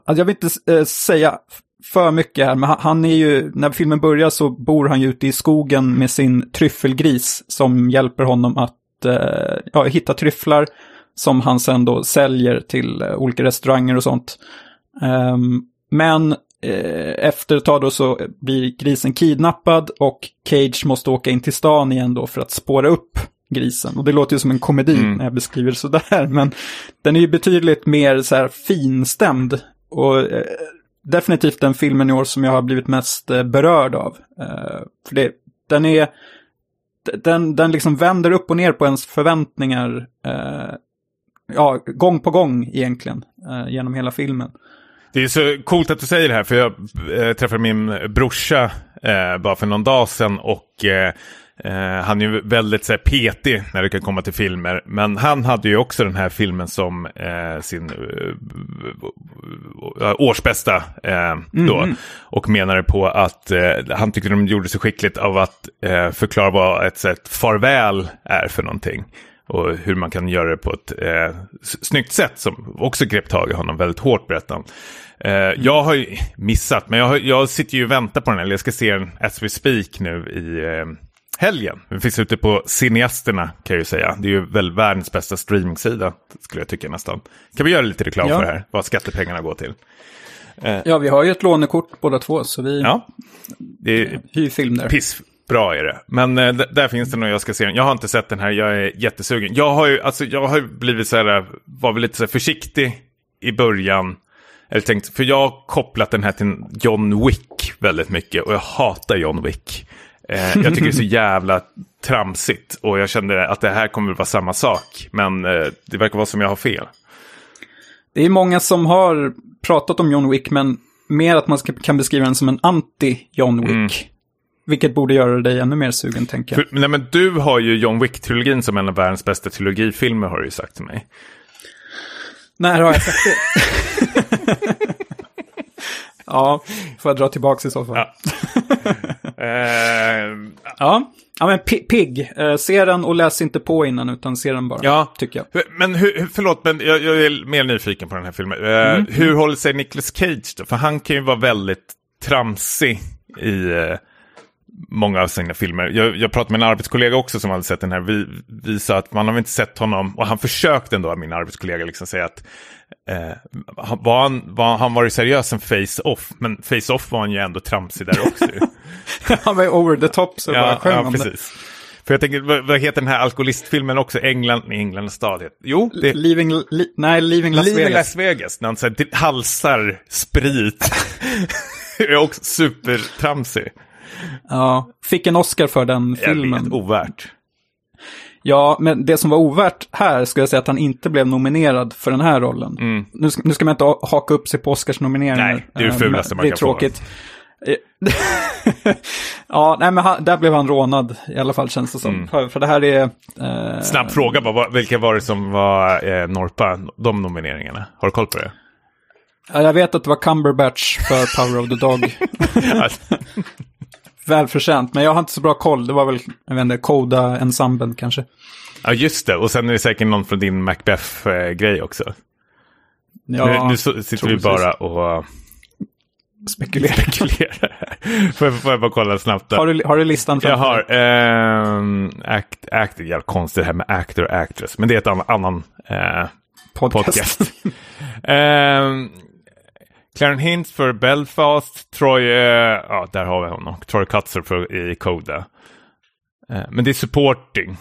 alltså jag vill inte säga för mycket här, men han, är ju, när filmen börjar så bor han ju ute i skogen med sin tryffelgris som hjälper honom att ja, hitta tryfflar som han sen då säljer till olika restauranger och sånt. Um, men efter ett tag då så blir grisen kidnappad och Cage måste åka in till stan igen då för att spåra upp grisen. Och det låter ju som en komedi Mm. när jag beskriver det sådär, men den är ju betydligt mer så här finstämd. Och eh, definitivt den filmen i år som jag har blivit mest eh, berörd av. Eh, för det, den är, den, den liksom vänder upp och ner på ens förväntningar. Eh, ja, gång på gång egentligen, eh, genom hela filmen. Det är så coolt att du säger det här för jag eh, träffade min brorsa eh, bara för någon dag sedan och eh, han är ju väldigt så här, petig när det kan komma till filmer. Men han hade ju också den här filmen som sin årsbästa då. Och menade på att han tyckte de gjorde så skickligt av att förklara vad ett sätt farväl är för någonting. Och hur man kan göra det på ett eh, snyggt sätt som också grep tag i honom väldigt hårt berättade han. Eh, Jag har ju missat, men jag, har, jag sitter ju och väntar på den, eller jag ska se den as we speak nu i eh, helgen. Den finns ute på Cineasterna kan jag ju säga. Det är ju väl världens bästa streamingsida, skulle jag tycka nästan. Kan vi göra lite reklam Ja. för det här, vad skattepengarna går till? Ja, vi har ju ett lånekort båda två, så vi Ja, det är hyr film där. Pissbra är det. Men eh, där finns det nog jag ska se den. Jag har inte sett den här, jag är jättesugen. Jag har ju, alltså jag har ju blivit så här, var väl lite så här försiktig i början. Eller tänkt, för jag har kopplat den här till John Wick väldigt mycket och jag hatar John Wick. Eh, jag tycker det är så jävla tramsigt och jag kände att det här kommer att vara samma sak. Men eh, det verkar vara som jag har fel. Det är många som har pratat om John Wick, men mer att man ska, kan beskriva den som en anti-John Wick. Mm. Vilket borde göra dig ännu mer sugen, tänker jag. För, nej, men du har ju John Wick-trilogin som en av världens bästa trilogifilmer har du ju sagt till mig. När har jag sagt det? ja, får jag dra tillbaka i så fall. Ja. eh, Ja, ja men Pi- Pig, eh, se den och läs inte på innan utan se den bara. Ja. Tycker jag. Men hur, förlåt, men jag, jag är mer nyfiken på den här filmen. Eh, Hur håller sig Nicolas Cage då? För han kan ju vara väldigt tramsig i eh, många av sina filmer. Jag, jag pratade med en arbetskollega också som hade sett den här. Vi, vi sa att man har inte sett honom, och han försökte ändå, min arbetskollega, liksom säga att eh, han- var han, var, han varit seriös en face-off, men face-off var han ju ändå tramsig där också. ju. Han var ju over the top så bara ja, sjöng ja, precis. För jag tänker, vad, vad heter den här alkoholistfilmen också? England, England stad. Jo, det Leaving, li, nej, Leaving Las i Vegas. Las Vegas, när han så här, halsar sprit. är också supertramsig. Ja, fick en Oscar för den Jag filmen. vet, ovärt. Ja, men det som var ovärt här skulle jag säga att han inte blev nominerad för den här rollen. Nu, ska, nu ska man inte ha- haka upp sig på Oscarsnomineringar. Nej, det är det eh, fulaste man Det är kan få. tråkigt. Eh, ja, nej men han, där blev han rånad i alla fall känns det som. Mm. För, för det här är... Eh, Snabb fråga bara, vilka var det som var eh, Norpa, de nomineringarna? Har du koll på det? ja, jag vet att det var Cumberbatch för Power of the Dog. Välförtjänt, men jag har inte så bra koll. Det var väl, jag vet inte, Koda-ensemblen kanske. ja, just det. Och sen är det säkert någon från din Macbeth-grej också. Ja, nu, nu så, sitter vi bara och Spekulera. spekulerar. här. får, jag, får jag bara kolla snabbt? Då? Har du, har du listan Jag framför dig? har ehm, act, act, jävla konstigt det här med actor och actress. Men det är ett annan, annan eh, podcast. um, Claren Hintz för Belfast, Troy, eh, ja där har vi honom, Troy Kutzer för, i Coda. Eh, men det är supporting.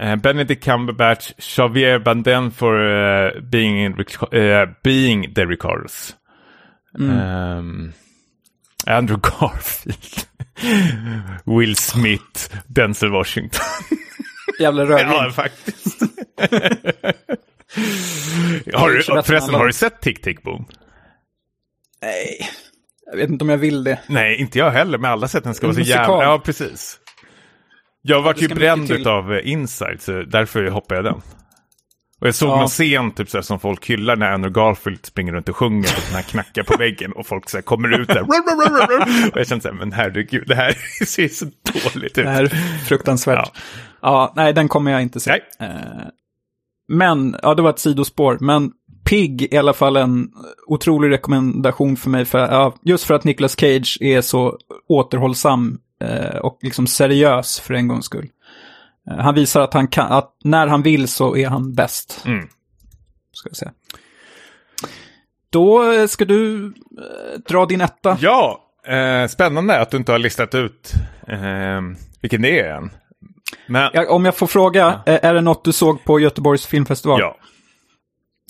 Uh, Benedict Cumberbatch, Xavier Banden för eh, being, eh, being the Ricardos. Ehm, Andrew Garfield. Will Smith, Denzel Washington. Jävla rödvin. ja, faktiskt. har du, förresten, har du sett Tick Tick Boom? Nej, jag vet inte om jag vill det. Nej, inte jag heller, men alla sett den ska vara så jävla... Ja, precis. Jag vart ju ska bränd av eh, Inside, så därför hoppade jag den. Och jag såg Ja. någon scen typ, så här, som folk hyllar när Andrew Garfield springer runt och sjunger och han knackar på väggen och folk så här, kommer ut där. och jag kände så här, men herregud, det här ser så dåligt ut. Det här är fruktansvärt. Ja. Ja. nej, den kommer jag inte se. Nej. Men, ja, det var ett sidospår. Men Pig i alla fall en otrolig rekommendation för mig. För, ja, just för att Nicolas Cage är så återhållsam eh, och liksom seriös för en gångs skull. Eh, han visar att, han kan, att när han vill så är han bäst. Mm. Ska jag säga. Då eh, ska du eh, dra din etta. Ja, eh, spännande att du inte har listat ut eh, vilken det är än. Men, Ja, om jag får fråga, eh, är det något du såg på Göteborgs filmfestival? ja.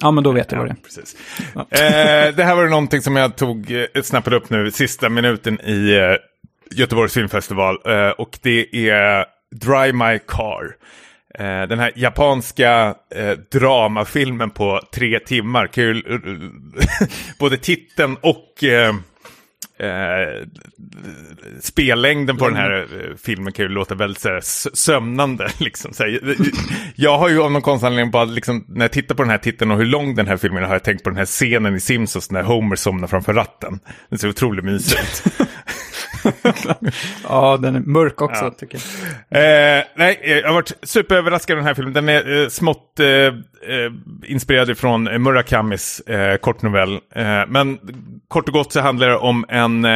Ja, men då vet jag vad det Ja, är. precis. Eh, det här var någonting som jag tog, eh, snappade upp nu sista minuten i eh, Göteborgs filmfestival. Eh, och det är Dry My Car. Eh, den här japanska dramafilmen på tre timmar. Kul, både titeln och eh, spellängden på den här eh, filmen kan ju låta väldigt så här, sömnande. Liksom, så här. Jag har ju av någon konstig anledning bara, liksom, när jag tittar på den här titeln och hur lång den här filmen är, har jag tänkt på den här scenen i Simpsons när Homer somnar framför ratten. Det ser otroligt mysigt ut. Ja, den är mörk också, Ja. tycker jag. Eh, nej, eh, jag har varit superöverraskad av den här filmen. Den är eh, smått eh, eh, inspirerad från Murakamis eh, kortnovell. Eh, men kort och gott så handlar det om en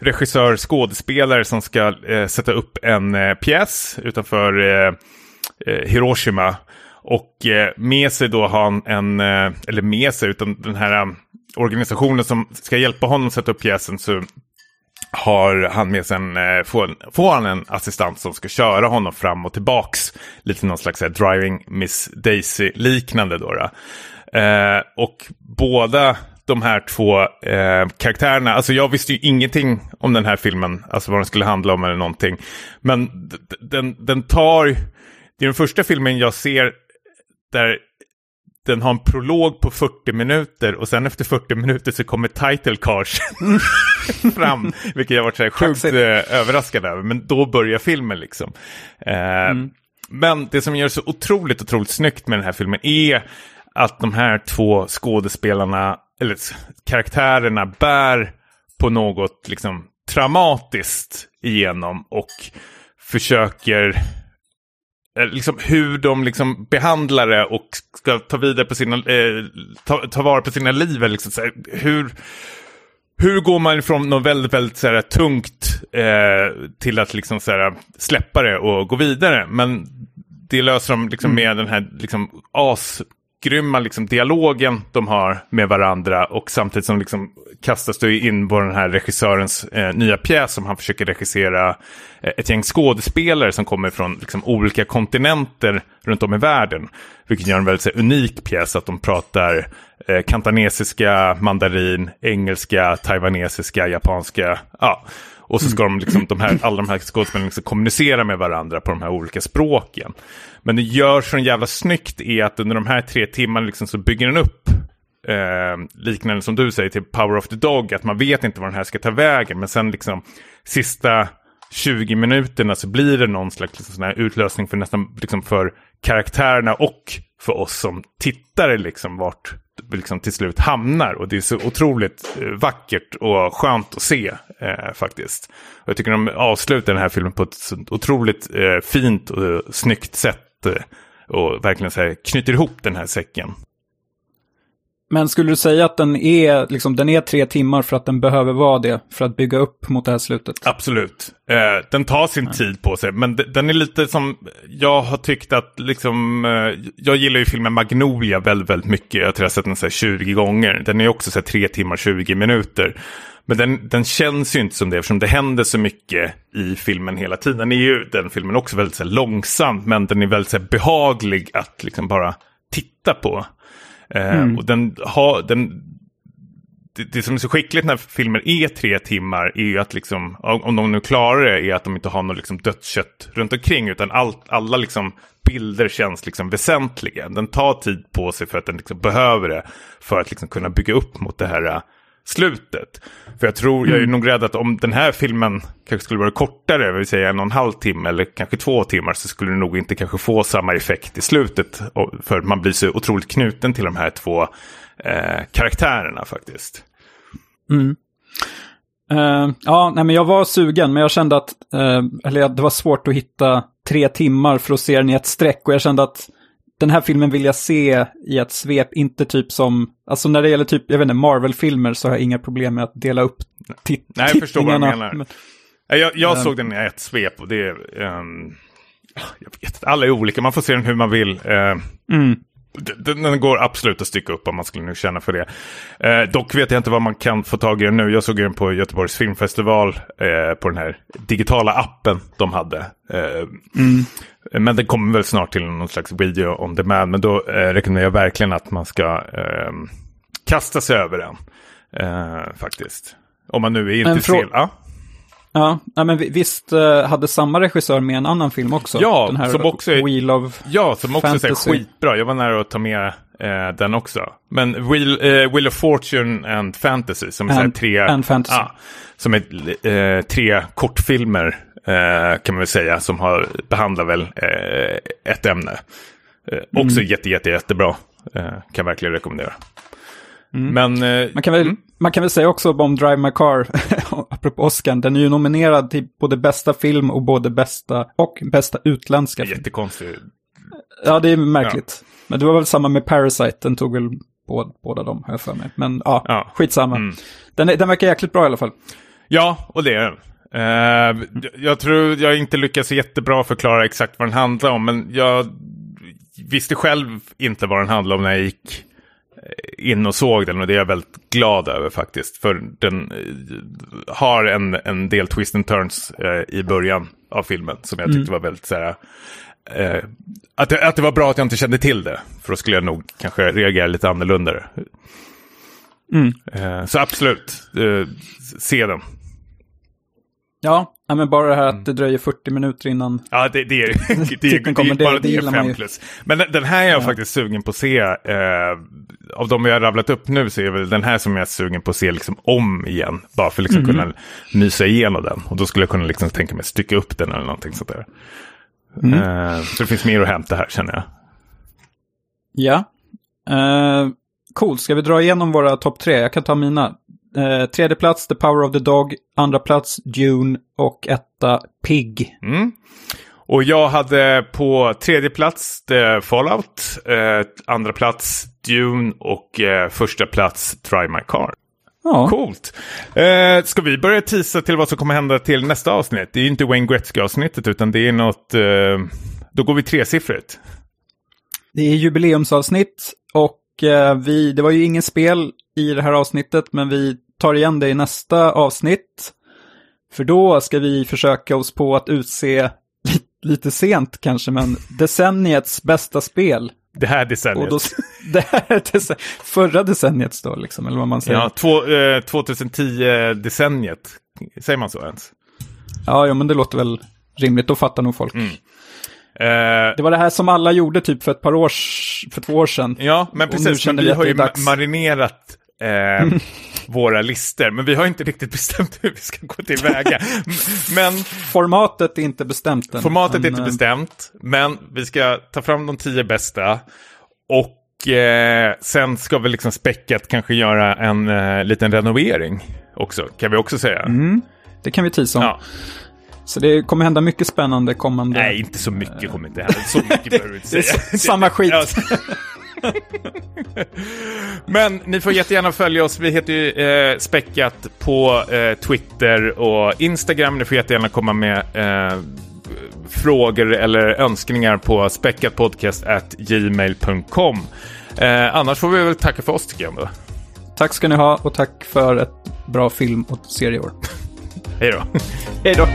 regissör, skådespelare som ska sätta upp en pjäs utanför Hiroshima. Och med sig då har han en, eller med sig, utan den här organisationen som ska hjälpa honom sätta upp pjäsen så har han med sig en, eh, får, får han en assistent som ska köra honom fram och tillbaks. Lite någon slags här, driving Miss Daisy-liknande då. då. Eh, och båda de här två eh, karaktärerna, alltså jag visste ju ingenting om den här filmen, alltså vad den skulle handla om eller någonting. Men den, den tar, det är den första filmen jag ser där den har en prolog på 40 minuter och sen efter 40 minuter så kommer title cards fram. Vilket jag varit så här sjukt eh, överraskad över. Men då börjar filmen liksom. Eh, mm. Men det som gör det så otroligt, otroligt snyggt med den här filmen är att de här två skådespelarna, eller karaktärerna, bär på något liksom traumatiskt igenom och försöker liksom hur de liksom behandlar det och ska ta vidare på sina, eh, ta, ta vara på sina liv. Liksom, så här, hur, hur går man ifrån något väldigt, väldigt så här, tungt eh, till att liksom, så här, släppa det och gå vidare. Men det löser de liksom, mm. med den här liksom, grymma liksom, dialogen de har med varandra och samtidigt som liksom, kastas du in på den här regissörens eh, nya pjäs som han försöker regissera eh, ett gäng skådespelare som kommer från liksom, olika kontinenter runt om i världen. Vilket gör en väldigt så, unik pjäs att de pratar eh, kantanesiska, mandarin, engelska, taiwanesiska, japanska. Ja. Och så ska de, liksom, de här, alla de här skådespelarna liksom kommunicera med varandra på de här olika språken. Men det gör så jävla snyggt är att under de här tre timmarna liksom så bygger den upp eh, liknande som du säger till Power of the Dog, att man vet inte var den här ska ta vägen, men sen liksom sista 20 minuterna så blir det någon slags liksom, sån här utlösning för nästan liksom för karaktärerna och för oss som tittare liksom vart liksom till slut hamnar. Och det är så otroligt eh, vackert och skönt att se eh, faktiskt. Och jag tycker de avslutar den här filmen på ett otroligt eh, fint och snyggt sätt. Eh, och verkligen så här, knyter ihop den här säcken. Men skulle du säga att den är, liksom, den är tre timmar för att den behöver vara det, för att bygga upp mot det här slutet? Absolut. Eh, den tar sin ja. tid på sig, men den är lite som, jag har tyckt att, liksom, eh, jag gillar ju filmen Magnolia väldigt, väldigt mycket. Jag tror jag har sett den så 20 gånger. Den är också så tre timmar 20 minuter. Men den, den känns ju inte som det eftersom det händer så mycket i filmen hela tiden. Den är ju den filmen också väldigt så långsam, men den är väldigt så behaglig att liksom bara titta på. Eh, mm. Och den har, den, det, det, som är så skickligt när filmer är tre timmar är ju att liksom, om de nu klarar det, är att de inte har något liksom dödskött runt omkring. Utan all, alla liksom bilder känns liksom väsentliga. Den tar tid på sig för att den liksom behöver det. För att liksom kunna bygga upp mot det här slutet. För jag tror, jag är mm. nog rädd att om den här filmen kanske skulle vara kortare, vill säga en och en halv timme eller kanske två timmar, så skulle det nog inte kanske få samma effekt i slutet. För man blir så otroligt knuten till de här två eh, karaktärerna faktiskt. Mm. Uh, ja, nej, men jag var sugen, men jag kände att, uh, eller det var svårt att hitta tre timmar för att se den i ett streck. Och jag kände att den här filmen vill jag se i ett svep, inte typ som, alltså när det gäller typ, jag vet inte, Marvel-filmer så har jag inga problem med att dela upp tit Nej, jag förstår vad du menar. Men, jag, jag um, såg den i ett svep och det är, um, jag vet inte, alla är olika, man får se den hur man vill. Uh, mm. Den, den, går absolut att stycka upp om man skulle nu känna för det. Eh, dock vet jag inte vad man kan få tag i den nu. Jag såg den på Göteborgs filmfestival eh, på den här digitala appen de hade. Eh, mm. Men den kommer väl snart till någon slags video on demand. Men då eh, rekommenderar jag verkligen att man ska eh, kasta sig över den. Eh, faktiskt. Om man nu är intresserad. Ja. Men visst eh, hade samma regissör med en annan film också? Ja, den här som också är, Wheel of Ja, som också Fantasy. är skitbra. Jag var nära att ta med eh, den också. Men Wheel, eh, Wheel of Fortune and Fantasy som är and, tre, and fantasy. Ah, som är eh, tre kortfilmer eh, kan man väl säga som har, behandlar väl eh, ett ämne. Mm. Också jätte, jätte, jättebra. kan verkligen rekommendera. Mm. Men, man, kan väl, mm. man kan väl säga också om Drive My Car, apropå Oscar, den är ju nominerad till både bästa film och både bästa och bästa utländska film. Jättekonstigt. Ja, det är märkligt. Ja. Men det var väl samma med Parasite, den tog väl båda, båda dem, har jag för mig. Men ja, ja. skitsamma. Mm. Den, den verkar jäkligt bra i alla fall. Ja, och det är den. Uh, jag tror jag inte lyckas jättebra förklara exakt vad den handlar om, men jag visste själv inte vad den handlade om när jag gick in och såg den och det är jag väldigt glad över faktiskt. För den eh, har en, en del twist and turns eh, i början av filmen som jag tyckte mm. var väldigt så här, eh, att, det, att det var bra att jag inte kände till det. För då skulle jag nog kanske reagera lite annorlunda. Mm. Eh, så absolut, eh, se den. Ja, ja, men bara det här Mm. att det dröjer 40 minuter innan. Ja, det, det är det. är- det, kommer, är bara det- det det, fem plus. Men den, här är jag faktiskt sugen på att se. Eh, av de vi har rabblat upp nu så är väl den här som jag är sugen på att se liksom om igen. Bara för att liksom Mhm. kunna mysa igenom den. Och då skulle jag kunna liksom tänka mig stycka upp den eller någonting sånt där. Mm. Eh, så det finns mer att hämta här känner jag. Ja. Uh, coolt, ska vi dra igenom våra topp tre? Jag kan ta mina. Eh, tredje plats, The Power of the Dog. Andra plats, Dune. Och etta, Pig. Mm. Och jag hade på tredje plats The Fallout, eh, andra plats Dune och eh, första plats Try My Car. Ja, Coolt. Eh, ska vi börja tisa till vad som kommer hända till nästa avsnitt? Det är inte Wayne Gretzky-avsnittet utan det är något... Eh, då går vi tresiffrigt. det är jubileumsavsnitt. Eh, vi, det var ju ingen spel i det här avsnittet, men vi tar igen det i nästa avsnitt. För då ska vi försöka oss på att utse, li- lite sent kanske, men decenniets bästa spel. Det här decenniet. då, det här är dec- förra decenniets då, liksom, eller vad man säger. Ja, två, eh, 2010-decenniet. Säger man så ens? Ja, ja, men det låter väl rimligt. Då fattar nog folk. Eh, Det var det här som alla gjorde typ för ett par år, för två år sedan. Ja, men precis. Men vi vi har ju är dags. marinerat eh, våra listor. Men vi har inte riktigt bestämt hur vi ska gå tillväga. Men Formatet är inte bestämt än. formatet är men, inte eh, bestämt. Men vi ska ta fram de tio bästa. Och eh, sen ska vi liksom späckat kanske göra en eh, liten renovering också. Kan vi också säga. Mm. Det kan vi tisa om. Ja. Så det kommer hända mycket spännande kommande... Nej, inte så mycket kommer inte hända. Så mycket behöver du inte Det säga. är samma skit. Men ni får jättegärna följa oss. Vi heter ju eh, Späckat på eh, Twitter och Instagram. Ni får jättegärna komma med eh, frågor eller önskningar på späckatpodcast.gmail.com. Eh, annars får vi väl tacka för oss tycker jag. Tack ska ni ha och tack för ett bra film och serieår. Hej då. Hej då!